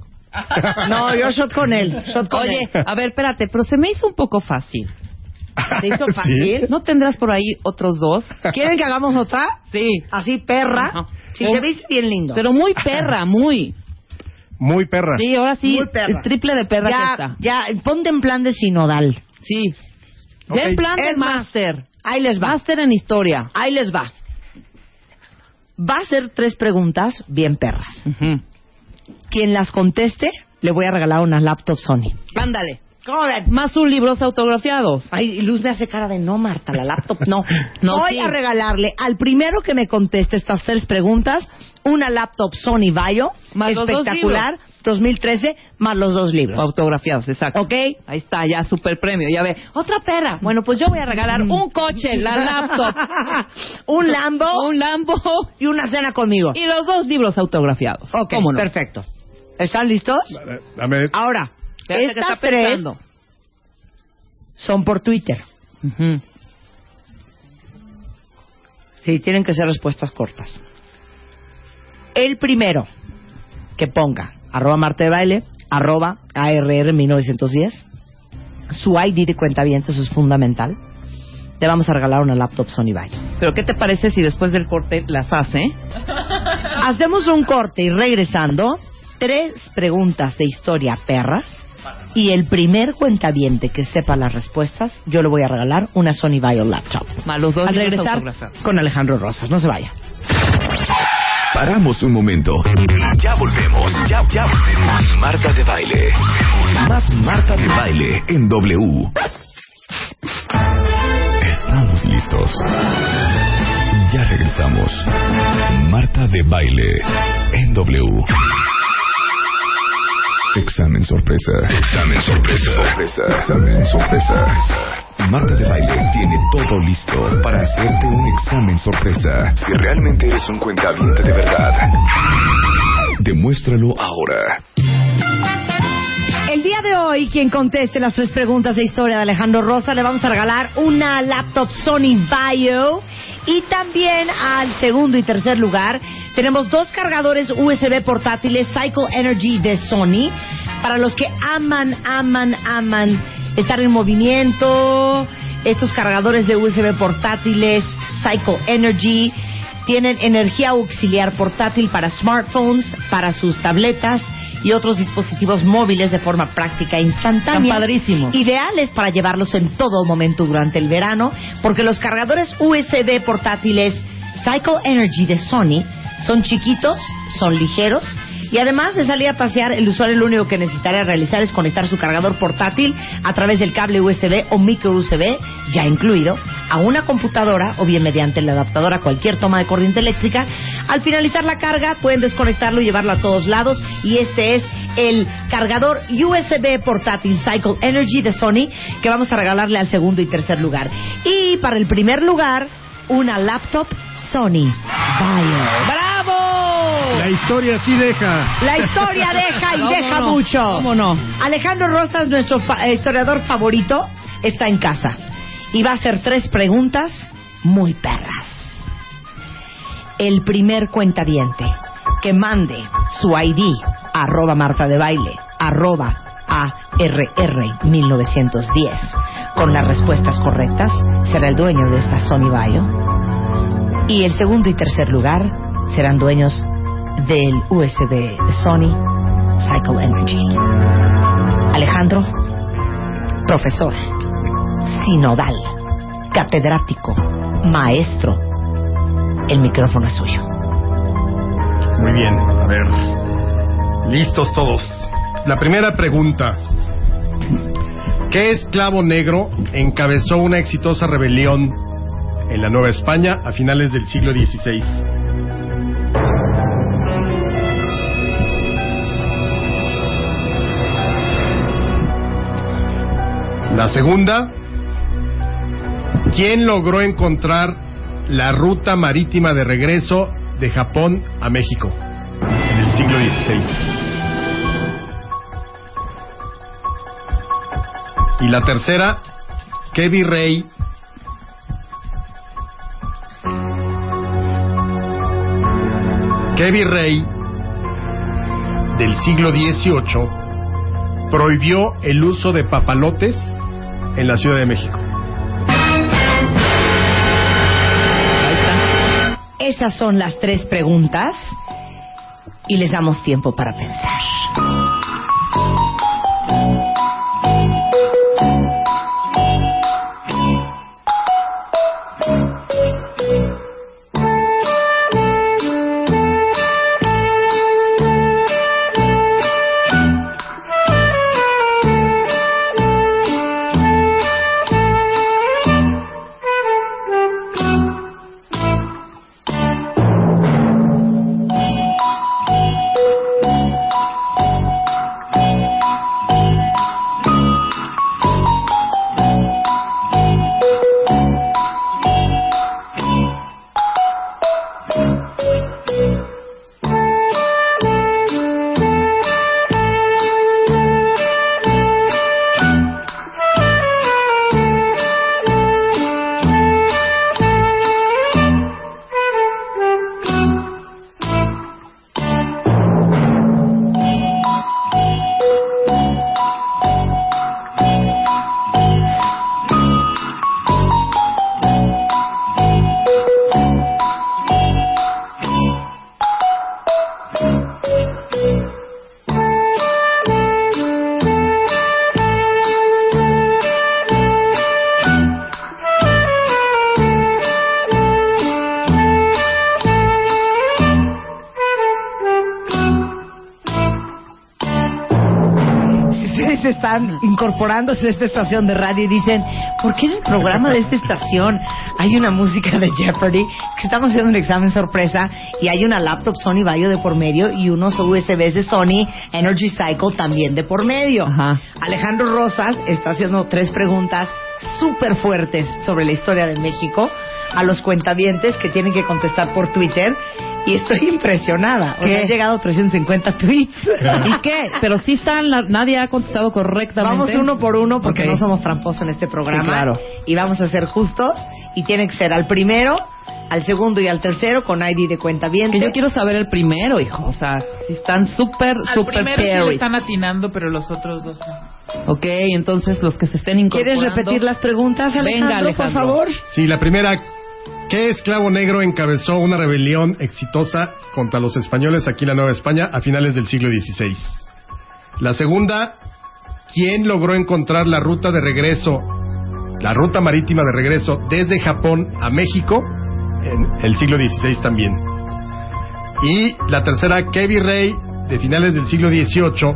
No, yo shot con él. Shot con Oye, él. a ver, espérate, pero se me hizo un poco fácil. ¿Se hizo ¿Sí? fácil? ¿No tendrás por ahí otros dos? ¿Quieren que hagamos otra? Sí. Así, perra. Si Un- te viste bien lindo. Pero muy perra, muy. Muy perra. Sí, ahora sí, Muy perra. el triple de perra que ya, está. ya, ponte en plan de sinodal. Sí. Ok. Ya en plan de máster. Ahí les va. Máster en historia. Ahí les va. Va a ser tres preguntas bien perras. Quien las conteste, le voy a regalar una laptop Sony. Ándale. Más sus libros autografiados. Ay, Luz me hace cara de no, Marta, la laptop no. No, Voy sí. a regalarle al primero que me conteste estas tres preguntas una laptop Sony Vaio espectacular 2013 más los dos libros. Autografiados, exacto. ¿Ok? Ahí está, ya super premio. Ya ve. Otra perra. Bueno, pues yo voy a regalar un coche, la laptop, un Lambo un Lambo y una cena conmigo. y los dos libros autografiados. Ok, ¿Cómo no? perfecto. ¿Están listos? Dame- Ahora, que estas está tres son por Twitter. Ujú. Sí, tienen que ser respuestas cortas. El primero que ponga arroba Marta de Baile, arroba ARR 1910, su ID de cuenta eso es fundamental. Le vamos a regalar una laptop Sony Vaio. Pero ¿qué te parece si después del corte las hace? Hacemos un corte y regresando, tres preguntas de historia perras. Y el primer cuentaviente que sepa las respuestas, yo le voy a regalar una Sony Vaio laptop. Más los dos Al regresar con Alejandro Rosas, no se vaya. Paramos un momento. Ya volvemos. Ya, ya volvemos. Marta de baile. Más Marta de baile en W. Estamos listos. Ya regresamos. Marta de baile en W. Examen sorpresa. Examen sorpresa. sorpresa. Examen sorpresa. Marta de Baile tiene todo listo para hacerte un examen sorpresa. Si realmente eres un cuentaviente de verdad, demuéstralo ahora. El día de hoy, quien conteste las tres preguntas de historia de Alejandro Rosa, le vamos a regalar una laptop Sony Vaio. Y también al segundo y tercer lugar, tenemos dos cargadores USB portátiles Cycle Energy de Sony. Para los que aman, aman, aman estar en movimiento, estos cargadores de USB portátiles Cycle Energy tienen energía auxiliar portátil para smartphones, para sus tabletas y otros dispositivos móviles de forma práctica e instantánea. Están padrísimos. Ideales para llevarlos en todo momento durante el verano, porque los cargadores USB portátiles Cycle Energy de Sony son chiquitos, son ligeros y además de salir a pasear, el usuario lo único que necesitaría realizar es conectar su cargador portátil a través del cable USB o micro USB, ya incluido, a una computadora o bien mediante el adaptador a cualquier toma de corriente eléctrica. Al finalizar la carga, pueden desconectarlo y llevarlo a todos lados. Y este es el cargador USB portátil Cycle Energy de Sony que vamos a regalarle al segundo y tercer lugar. Y para el primer lugar, una laptop Sony Vaio. ¡Bravo! La historia sí deja. La historia deja y ¿Cómo deja no? mucho. ¿Cómo no? Alejandro Rosas, nuestro fa- historiador favorito, está en casa y va a hacer tres preguntas muy perras. El primer cuentaviente que mande su ID arroba Marta de Baile arroba ARR 1910 con las respuestas correctas será el dueño de esta Sony Vaio y el segundo y tercer lugar serán dueños del USB Sony Cycle Energy. Alejandro, profesor, sinodal, catedrático, maestro, el micrófono es suyo. Muy bien, a ver. Listos todos. La primera pregunta. ¿Qué esclavo negro encabezó una exitosa rebelión en la Nueva España a finales del siglo XVI? La segunda, ¿quién logró encontrar la ruta marítima de regreso de Japón a México en el siglo XVI? Y la tercera, ¿qué virrey qué virrey del siglo XVIII prohibió el uso de papalotes en la Ciudad de México? Esas son las tres preguntas y les damos tiempo para pensar. A esta estación de radio y dicen, ¿por qué en el programa de esta estación hay una música de Jeopardy? Que estamos haciendo un examen sorpresa y hay una laptop Sony Vaio de por medio y unos USBs de Sony Energy Cycle también de por medio. Ajá. Alejandro Rosas está haciendo tres preguntas súper fuertes sobre la historia de México a los cuentavientes que tienen que contestar por Twitter y estoy impresionada. O sea, han llegado 350 tweets. ¿Y qué? Pero sí están, la- nadie ha contestado correctamente. Vamos uno por uno porque Ok. no somos tramposos en este programa. Sí, claro. Y vamos a ser justos y tiene que ser al primero, al segundo y al tercero con ID de cuenta bien. Que yo quiero saber el primero, hijo. O sea, si están súper, Al súper primero sí le están atinando, pero los otros dos no. Ok, entonces los que se estén ¿Quieres incorporando... repetir las preguntas, Alejandro, Venga, Alejandro. por favor? Sí, la primera, ¿qué esclavo negro encabezó una rebelión exitosa contra los españoles aquí en la Nueva España a finales del siglo XVI? La segunda, ¿quién logró encontrar la ruta de regreso, la ruta marítima de regreso desde Japón a México en el siglo XVI también? Y la tercera, ¿qué virrey de finales del siglo XVIII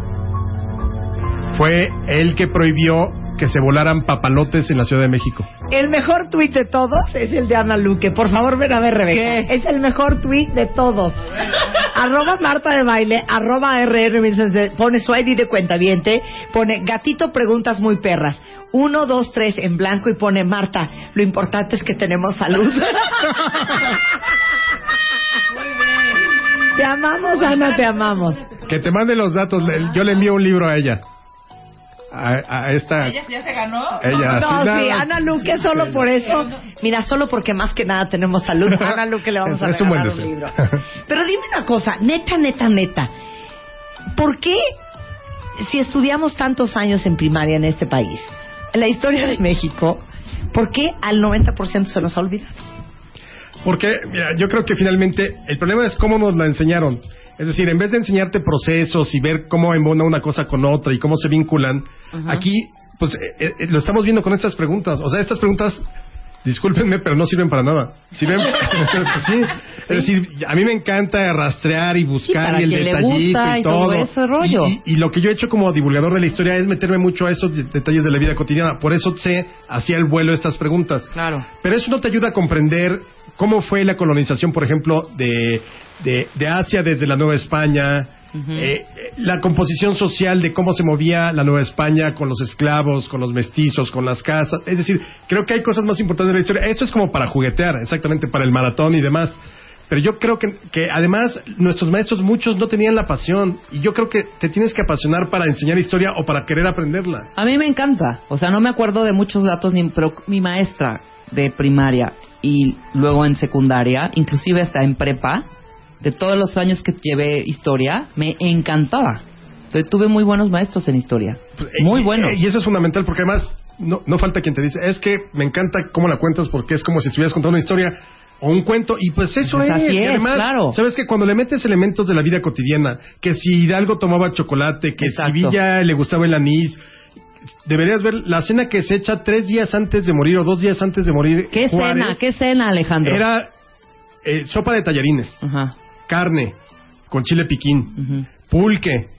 fue el que prohibió que se volaran papalotes en la Ciudad de México? El mejor tweet de todos es el de Ana Luque. Por favor, ven a ver, Rebeca. ¿Qué? Es el mejor tweet de todos. arroba Marta de Baile, arroba RR, pone su ID de cuenta pone gatito preguntas muy perras. Uno, dos, tres en blanco y pone Marta, lo importante es que tenemos salud. Te amamos, Ana, te amamos. Que te mande los datos. le- Yo le envío un libro a ella. A, a esta. ¿Ella ya se ganó? Ella, No, sí, nada. Ana Luque, solo por eso. Mira, solo porque más que nada tenemos salud. A Ana Luque le vamos Es- a es un buen regalar un, libro. Pero dime una cosa, neta, neta, neta. ¿Por qué, si estudiamos tantos años en primaria en este país, la historia de México, ¿por qué al 90% se nos ha olvidado? Porque, mira, yo creo que finalmente el problema es cómo nos la enseñaron. Es decir, en vez de enseñarte procesos y ver cómo embona una cosa con otra y cómo se vinculan, aquí, pues eh, eh, lo estamos viendo con estas preguntas. O sea, estas preguntas, discúlpenme, pero no sirven para nada. Sirven, pues sí. Es decir, a mí me encanta rastrear y buscar y el detallito y y todo todo. ese rollo. Y- lo que yo he hecho como divulgador de la historia es meterme mucho a esos de- detalles de la vida cotidiana. Por eso sé, hacía el vuelo estas preguntas. Claro. Pero eso no te ayuda a comprender cómo fue la colonización, por ejemplo, de, de, de Asia desde la Nueva España, eh, eh, la composición social de cómo se movía la Nueva España con los esclavos, con los mestizos, con las casas. Es decir, creo que hay cosas más importantes de la historia. Esto es como para juguetear, exactamente, para el maratón y demás. Pero yo creo que, que además nuestros maestros muchos no tenían la pasión y yo creo que te tienes que apasionar para enseñar historia o para querer aprenderla. A mí me encanta. O sea, no me acuerdo de muchos datos, ni, pero mi maestra de primaria y luego en secundaria, inclusive hasta en prepa, de todos los años que llevé historia, me encantaba. Entonces, tuve muy buenos maestros en historia. Muy Y- buenos. Y eso es fundamental porque además no, no falta quien te dice, es que me encanta cómo la cuentas porque es como si estuvieras contando una historia o un cuento y pues eso Pues es. y es, además, claro. sabes que cuando le metes elementos de la vida cotidiana, que si Hidalgo tomaba chocolate, que Exacto. si Villa le gustaba el anís, deberías ver la cena que se echa tres días antes de morir o dos días antes de morir. ¿Qué Juárez, cena? ¿Qué cena, Alejandro? Era eh, sopa de tallarines, Ajá. Carne con chile piquín pulque,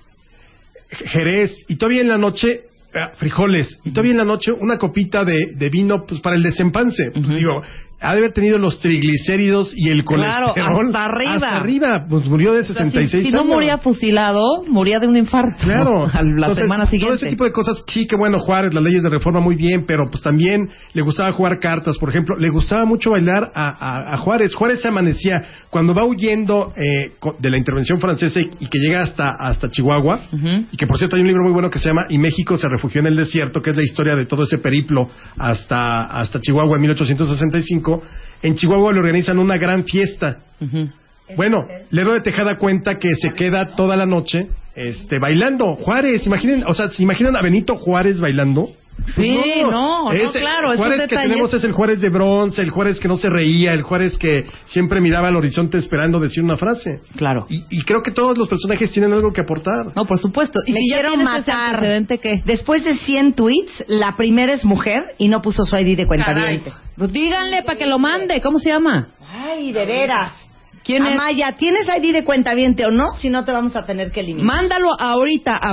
jerez, y todavía en la noche, eh, frijoles, y todavía en la noche una copita de, de vino pues para el desempance. Pues, digo, ha de haber tenido los triglicéridos y el Claro, colesterol. hasta arriba. Hasta arriba, pues murió de O sea, 66 si, si no años. moría fusilado, moría de un infarto. Claro. A la Entonces, semana siguiente. Todo ese tipo de cosas, sí, que bueno, Juárez, las leyes de reforma muy bien, pero pues también le gustaba jugar cartas, por ejemplo, le gustaba mucho bailar a, a- a Juárez. Juárez se amanecía cuando va huyendo eh, de la intervención francesa y, y que llega hasta, hasta Chihuahua, y que por cierto hay un libro muy bueno que se llama Y México se refugió en el desierto, que es la historia de todo ese periplo hasta, hasta Chihuahua en 1865. En Chihuahua le organizan una gran fiesta. Ujú. Bueno, Lero de Tejada cuenta que se queda toda la noche este, bailando. Juárez, imaginen, o sea, ¿se imaginan a Benito Juárez bailando? Pues Sí, no, no, Ese claro, esos Juárez que tenemos es el Juárez de bronce, el Juárez que no se reía, el Juárez que siempre miraba al horizonte esperando decir una frase. Claro. Y, y creo que todos los personajes tienen algo que aportar. No, por supuesto. Y Me si quiero matar. ¿qué? Después de 100 tweets, la primera es mujer y no puso su ID de cuenta Caray. Pues díganle para que lo mande. ¿Cómo se llama? Ay, de veras. ¿Quién es? Amaya, ¿tienes ID de cuenta o no? Si no, te vamos a tener que eliminar. Mándalo ahorita a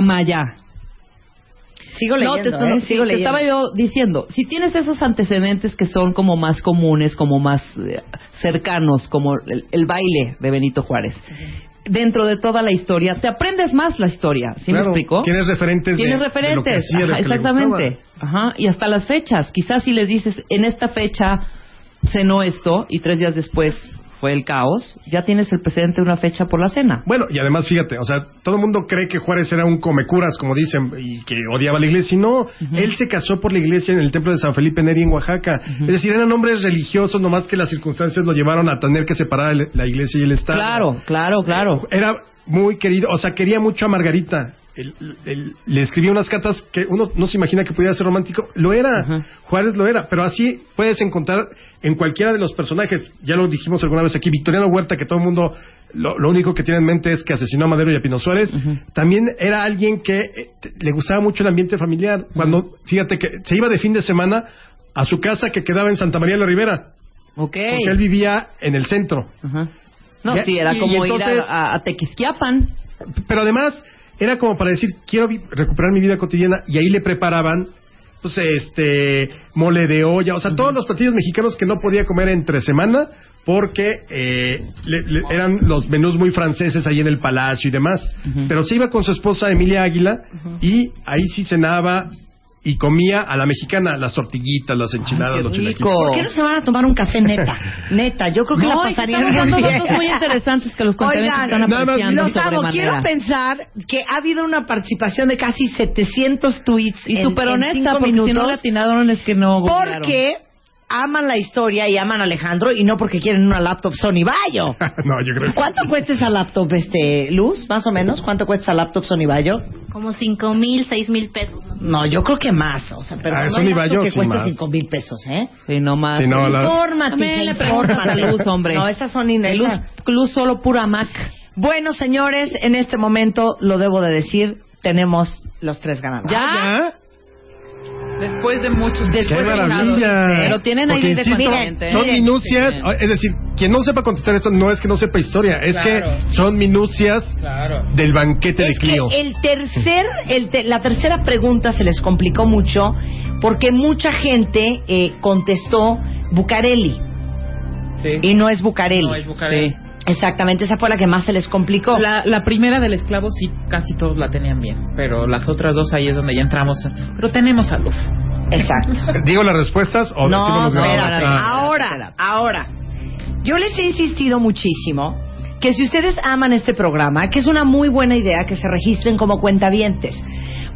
Sigo No, leyendo, te, ¿eh? no, Sigo te leyendo. estaba yo diciendo, si tienes esos antecedentes que son como más comunes, como más eh, cercanos, como el, el baile de Benito Juárez, dentro de toda la historia, te aprendes más la historia, ¿sí Claro, me explico? Tienes referentes de- Tienes de lo que referentes, hacía, de lo Ajá, que le exactamente. Ajá, y hasta las fechas. Quizás si les dices, en esta fecha cenó esto y tres días después fue el caos, ya tienes el precedente de una fecha por la cena. Bueno, y además, fíjate, o sea, todo el mundo cree que Juárez era un comecuras, como dicen, y que odiaba la iglesia. Y no, él se casó por la iglesia en el templo de San Felipe Neri en Oaxaca. Es decir, eran hombres religiosos, nomás que las circunstancias lo llevaron a tener que separar el- la iglesia y el Estado. Claro, claro, claro. Era muy querido, o sea, quería mucho a Margarita. Él- le escribía unas cartas que uno no se imagina que pudiera ser romántico. Lo era. Juárez lo era, pero así puedes encontrar en cualquiera de los personajes. Ya lo dijimos alguna vez aquí, Victoriano Huerta, que todo el mundo lo, lo único que tiene en mente es que asesinó a Madero y a Pino Suárez. También era alguien que eh, le gustaba mucho el ambiente familiar. Cuando, fíjate que se iba de fin de semana a su casa que quedaba en Santa María de la Ribera, Ok. porque él vivía en el centro. Ajá. No, sí, era y- como y ir entonces- a, a, a Tequisquiapan. Pero además era como para decir, quiero recuperar mi vida cotidiana y ahí le preparaban pues este mole de olla, o sea, todos los platillos mexicanos que no podía comer entre semana porque eh, le- le- eran los menús muy franceses ahí en el palacio y demás. Pero se iba con su esposa Emilia Águila y ahí sí cenaba y comía a la mexicana las tortillitas, las enchiladas, qué los rico. chilaquiles. ¿Por qué no se van a tomar un café neta? Neta, yo creo que la No, que pasarían estamos muy dando bien. datos muy interesantes que los Oigan, están nada más, apreciando Los amo. Quiero pensar que ha habido una participación de casi 700 tweets Y en- súper en honesta, cinco porque si no minutos le atinaron es que no porque aman la historia y aman a Alejandro y no porque quieren una laptop Sony Bayo. no, yo creo que ¿Cuánto cuesta esa laptop, este, Luz? Más o menos. ¿Cuánto cuesta esa laptop Sony Bayo? Como cinco mil, seis mil pesos. ¿no? Yo creo que más. O sea, pero Ah, no Sony hay Bayo que sí cueste más. 5 mil pesos, ¿eh? Sí, no más. Sí, no, la- Infórmate, También hija, le preguntas a infórmate. Luz, hombre. No, esa Sony Luz, Luz solo pura Mac. Bueno, señores, en este momento, lo debo de decir, tenemos los tres ganadores. ¿Ya? ¿Ya? Después de muchos Después ¡Qué maravilla! Pero tienen ID de insisto, ¿eh? Son Miren, minucias, es decir, quien no sepa contestar esto no es que no sepa historia, es Claro. que son minucias Claro. del banquete de que Clio. el tercer, el te- la tercera pregunta se les complicó mucho porque mucha gente eh, contestó Bucareli Sí. y no es Bucareli. No, es Bucareli. Sí. Exactamente, esa fue la que más se les complicó. La, la primera del esclavo sí, casi todos la tenían bien, pero las otras dos ahí es donde ya entramos. Pero tenemos a Luz. Exacto. ¿Digo las respuestas o decimos No, los ganadores? espérate. Ah. Ahora, ahora. Yo les he insistido muchísimo que si ustedes aman este programa, que es una muy buena idea que se registren como cuentavientes.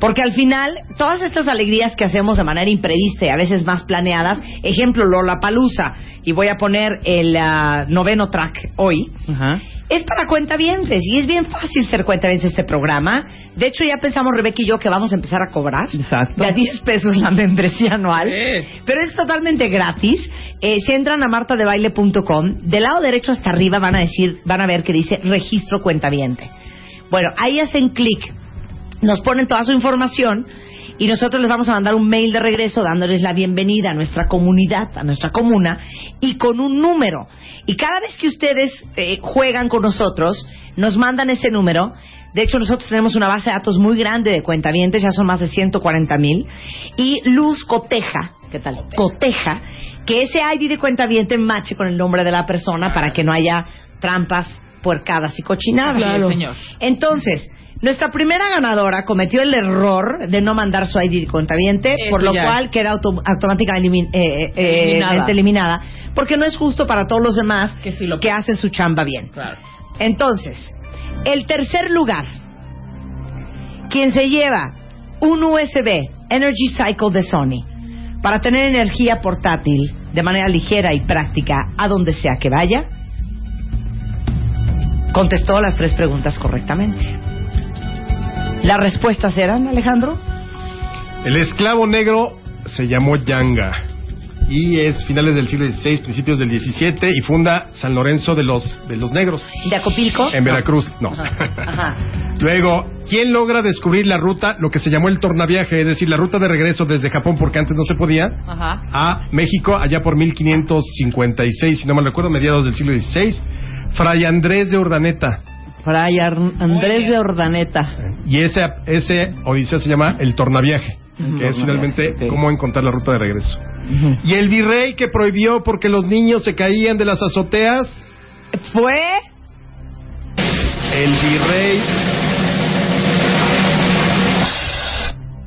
Porque al final, todas estas alegrías que hacemos de manera imprevista y a veces más planeadas, ejemplo, Lola Palusa, y voy a poner el ah, noveno track hoy, Ajá. es para cuentavientes y es bien fácil ser cuentavientes este programa. De hecho, ya pensamos Rebeca y yo que vamos a empezar a cobrar. Exacto. De a 10 pesos la membresía anual. Sí. Pero es totalmente gratis. Eh, si entran a martadebaile.com, del lado derecho hasta arriba van a decir, van a ver que dice registro cuentaviente. Bueno, ahí hacen clic, nos ponen toda su información y nosotros les vamos a mandar un mail de regreso dándoles la bienvenida a nuestra comunidad, a nuestra comuna y con un número. Y cada vez que ustedes eh, juegan con nosotros, nos mandan ese número. De hecho, nosotros tenemos una base de datos muy grande de cuentavientes, ya son más de 140 mil. Y Luz coteja, ¿qué tal? Coteja que ese ID de cuentaviente mache con el nombre de la persona para que no haya trampas, puercadas y cochinadas. Claro. señor. Entonces, nuestra primera ganadora cometió el error de no mandar su ID Eso por lo ya. cual queda auto- automáticamente elimin- eh, eh, Eliminada. eliminada. Porque no es justo para todos los demás Que sí lo- que hacen su chamba bien. Claro. Entonces, el tercer lugar, quien se lleva un USB Energy Cycle de Sony para tener energía portátil de manera ligera y práctica a donde sea que vaya, contestó las tres preguntas correctamente. Las respuestas eran, Alejandro, El esclavo negro se llamó Yanga y es finales del siglo XVI, principios del XVII y funda San Lorenzo de los de los Negros de Acopilco. en Veracruz. No. Ajá. Luego, ¿quién logra descubrir la ruta, lo que se llamó el tornaviaje, es decir, la ruta de regreso desde Japón, porque antes no se podía, Ajá. a México, allá por 1556, si no mal recuerdo, mediados del siglo XVI? Fray Andrés de Urdaneta. Fray Ar- Andrés de Ordaneta. Y ese, ese odisea se llama el tornaviaje. que es finalmente cómo encontrar la ruta de regreso. Y el virrey que prohibió porque los niños se caían de las azoteas, Fue el virrey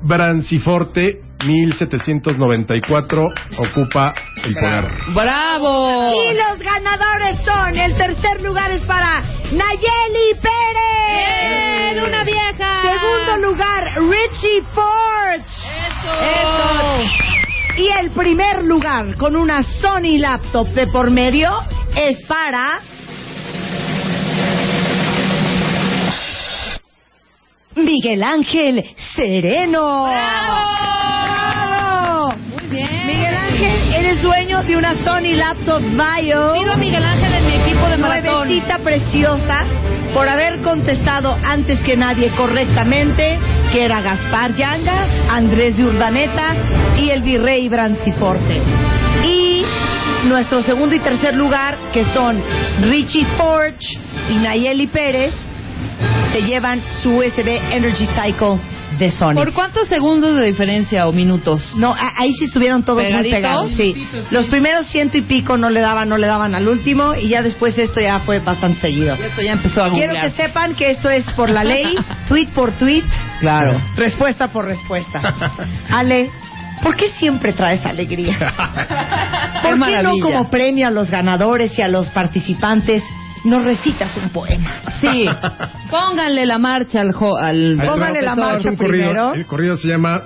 Branciforte 1794 ocupa el poder. ¡Bravo! Y los ganadores son, el tercer lugar es para Nayeli Pérez. ¡Bien! ¡Una vieja! Segundo lugar, Richie Forge. ¡Eso! Y el primer lugar, con una Sony laptop de por medio, es para... Miguel Ángel Sereno. ¡Bravo! Muy bien. Miguel Ángel, eres dueño de una Sony Laptop Bio. Pido a Miguel Ángel en mi equipo de maratón. Nuevecita preciosa por haber contestado antes que nadie correctamente que era Gaspar Yanga, Andrés de Urdaneta y el virrey Branciforte. Y nuestro segundo y tercer lugar, que son Richie Forge y Nayeli Pérez, se llevan su USB Energy Cycle de Sony. ¿Por cuántos segundos de diferencia o minutos? No, ahí sí estuvieron todos muy ¿Pegaditos? pegados. Sí. Los primeros ciento y pico no le daban, no le daban al último y ya después esto ya fue bastante seguido. Y esto ya empezó a Quiero googlear. que sepan que esto es por la ley, tweet por tweet, Claro. respuesta por respuesta. Ale, ¿por qué siempre traes alegría? ¿Por qué no maravilla. como premio a los ganadores y a los participantes nos recitas un poema? Sí. Pónganle la marcha al, jo- al Ahí Póngale la marcha un corrido. primero. El corrido se llama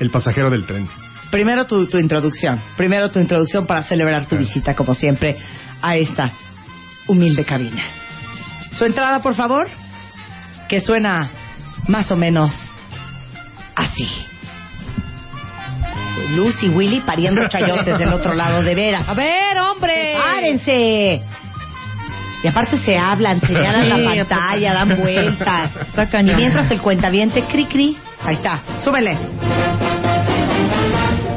El pasajero del tren. Primero tu, tu introducción. Primero tu introducción para celebrar tu visita, como siempre, a esta humilde cabina. Su entrada, por favor, que suena más o menos así. Luz y Willy pariendo chayotes del otro lado, de veras. A ver, hombre. ¡Párense! Y aparte se hablan, se señalan la pantalla, dan vueltas. Y mientras el cuentaviente, cri cri. Ahí está, súbele.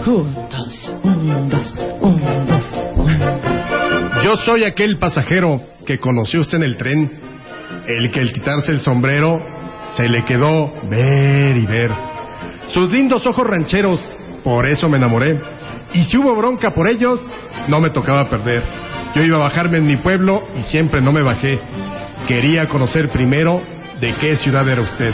Un, dos, un, dos, un, dos, un, dos. Yo soy aquel pasajero que conoció usted en el tren, el que al quitarse el sombrero se le quedó ver y ver. Sus lindos ojos rancheros, por eso me enamoré. Y si hubo bronca por ellos, no me tocaba perder. Yo iba a bajarme en mi pueblo y siempre no me bajé. Quería conocer primero de qué ciudad era usted.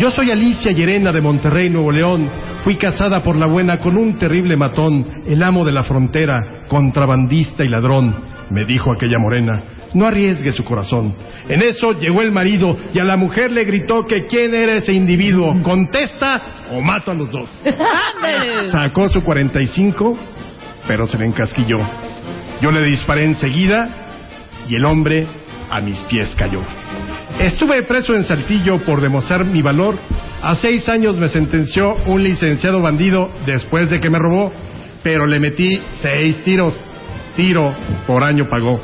Yo soy Alicia Llerena de Monterrey, Nuevo León. Fui casada por la buena con un terrible matón, el amo de la frontera, contrabandista y ladrón. Me dijo aquella morena, no arriesgue su corazón. En eso llegó el marido y a la mujer le gritó que quién era ese individuo. Contesta o mato a los dos. Sacó su 45, pero se le encasquilló. Yo le disparé enseguida y el hombre a mis pies cayó. Estuve preso en Saltillo por demostrar mi valor. A seis años me sentenció un licenciado bandido después de que me robó, pero le metí seis tiros. Tiro por año pagó.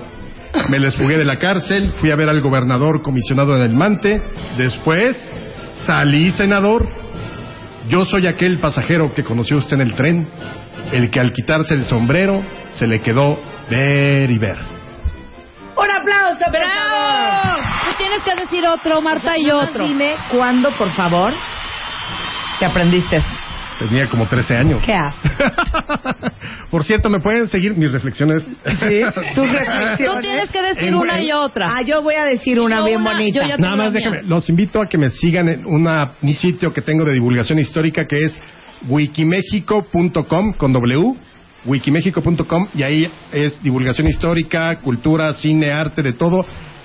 Me les fugué de la cárcel, fui a ver al gobernador comisionado en el Mante, después salí senador. Yo soy aquel pasajero que conoció usted en el tren, el que al quitarse el sombrero se le quedó ver y ver. Un aplauso, por ¡Bravo! favor. Tú tienes que decir otro, Marta, y otro. Dime cuándo, por favor, te aprendiste eso. Tenía como 13 años. ¿Qué haces? Por cierto, ¿me pueden seguir mis reflexiones? Sí, tus reflexiones. Tú tienes que decir En- una en- y otra. Ah, yo voy a decir una Yo bien una, bonita. yo ya- Nada más la mía. déjame, los invito a que me sigan en una, un sitio que tengo de divulgación histórica que es wikimexico.com con W, wikimexico.com y ahí es divulgación histórica, cultura, cine, arte, de todo.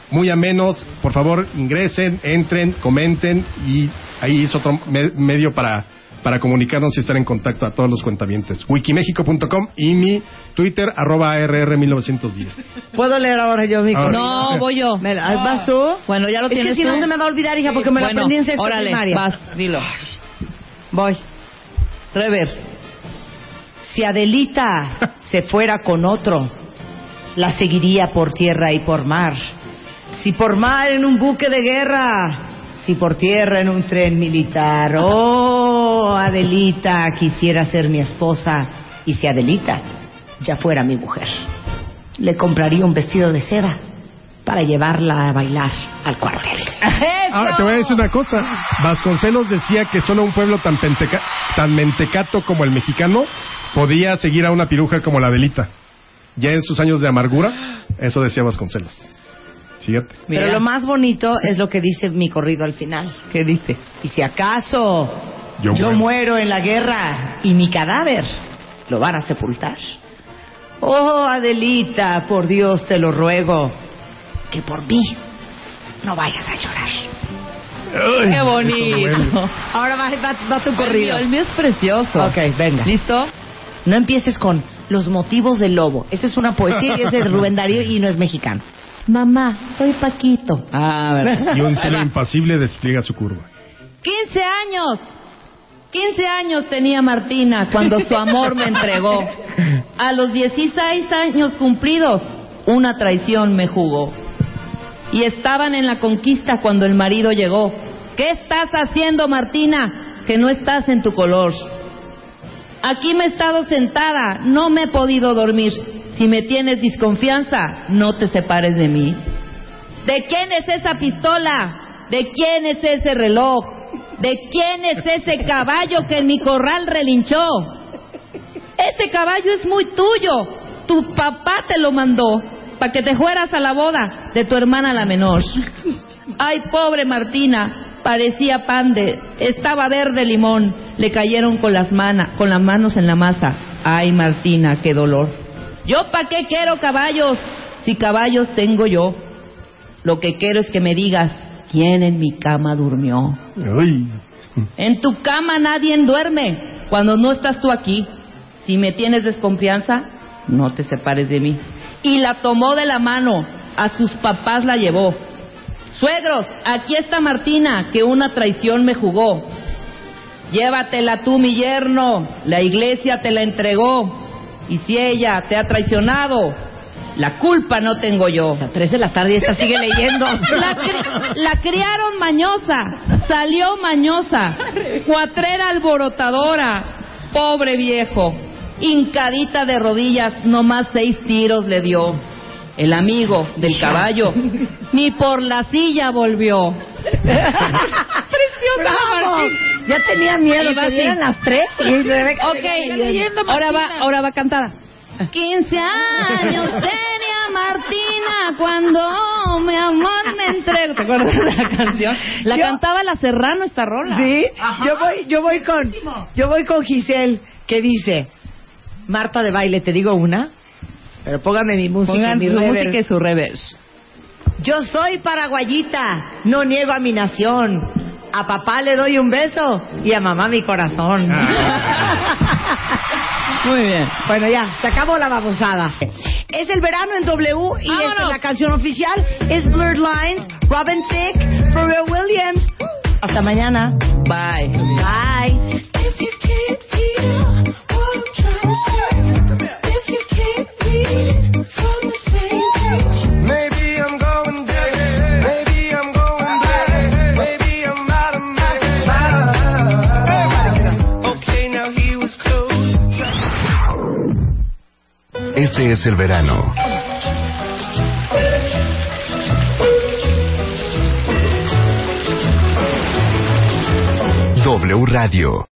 Muy amenos, por favor ingresen, entren, comenten y ahí es otro me- medio para, para comunicarnos y estar en contacto a todos los cuentavientes. wikimexico.com y mi Twitter arroba RR1910. ¿Puedo leer ahora yo mi Ahora. No, voy yo. ¿Me la- ¿Vas tú? Bueno, ya lo es tienes que si tú. no se me va a olvidar, hija, porque me lo Bueno, aprendí en sexto órale, primaria. vas, dilo. Voy. Rever. Si Adelita se fuera con otro, la seguiría por tierra y por mar. Si por mar en un buque de guerra, si por tierra en un tren militar. Oh, Adelita quisiera ser mi esposa. Y si Adelita ya fuera mi mujer, le compraría un vestido de seda para llevarla a bailar al cuartel. Ahora te voy a decir una cosa. Vasconcelos decía que solo un pueblo tan, penteca- tan mentecato como el mexicano podía seguir a una piruja como la Delita. Ya en sus años de amargura, eso decía Vasconcelos. Fíjate. Pero lo más bonito es lo que dice mi corrido al final. ¿Qué dice? Y si acaso Yo yo, muero. muero en la guerra y mi cadáver lo van a sepultar. Oh, Adelita, por Dios te lo ruego, que por mí no vayas a llorar. Ay, Qué bonito. Ahora va, va- va tu El mío, corrido. el mío es precioso. Ok, venga. ¿Listo? No empieces con los motivos del lobo. Esa es una poesía y es de Rubén Darío y no es mexicano. Mamá, soy Paquito. Ah, verdad. Y un cielo impasible despliega su curva. 15 años. 15 años tenía Martina cuando su amor me entregó. A los 16 años cumplidos, una traición me jugó. Y estaban en la conquista cuando el marido llegó. ¿Qué estás haciendo, Martina? Que no estás en tu color. Aquí me he estado sentada, no me he podido dormir. Si me tienes desconfianza, no te separes de mí. ¿De quién es esa pistola? ¿De quién es ese reloj? ¿De quién es ese caballo que en mi corral relinchó? Ese caballo es muy tuyo. Tu papá te lo mandó para que te fueras a la boda de tu hermana la menor. Ay, pobre Martina, parecía pan de, estaba verde limón. Le cayeron con las manos, con las manos en la masa. Ay, Martina, qué dolor. Yo pa' qué quiero caballos, si caballos tengo yo. Lo que quiero es que me digas quién en mi cama durmió. Uy. En tu cama nadie duerme cuando no estás tú aquí. Si me tienes desconfianza, no te separes de mí. Y la tomó de la mano, a sus papás la llevó. Suegros, aquí está Martina, que una traición me jugó. Llévatela tú, mi yerno, la iglesia te la entregó. Y si ella te ha traicionado, la culpa no tengo yo. 3 de la tarde y esta sigue leyendo. La, cri- la criaron mañosa, salió mañosa, cuatrera alborotadora, pobre viejo, hincadita de rodillas, nomás seis tiros le dio. El amigo del caballo ni por la silla volvió. Preciosa. Martín. Ya tenía miedo, Iba que las 3 y Rebeca Ok, seguía leyendo. ahora va, ahora va cantada. 15 años tenía Martina cuando mi amor me entregó. ¿Te acuerdas de la canción? La Yo- cantaba la Serrano esta rola. Sí, yo voy, yo voy con, yo voy con Giselle que dice, Marta de baile, te digo una, pero póngame mi música, Pongan mi su música y su reverse. Yo soy paraguayita, no niego a mi nación. A papá le doy un beso y a mamá mi corazón. Muy bien. Bueno, ya, se acabó la babosada. Es el verano en W y esta es ¡Vámonos! la canción oficial. Es Blurred Lines, Robin Thicke, Pharrell Williams. Hasta mañana. Bye. Bye. Este es el verano. W Radio.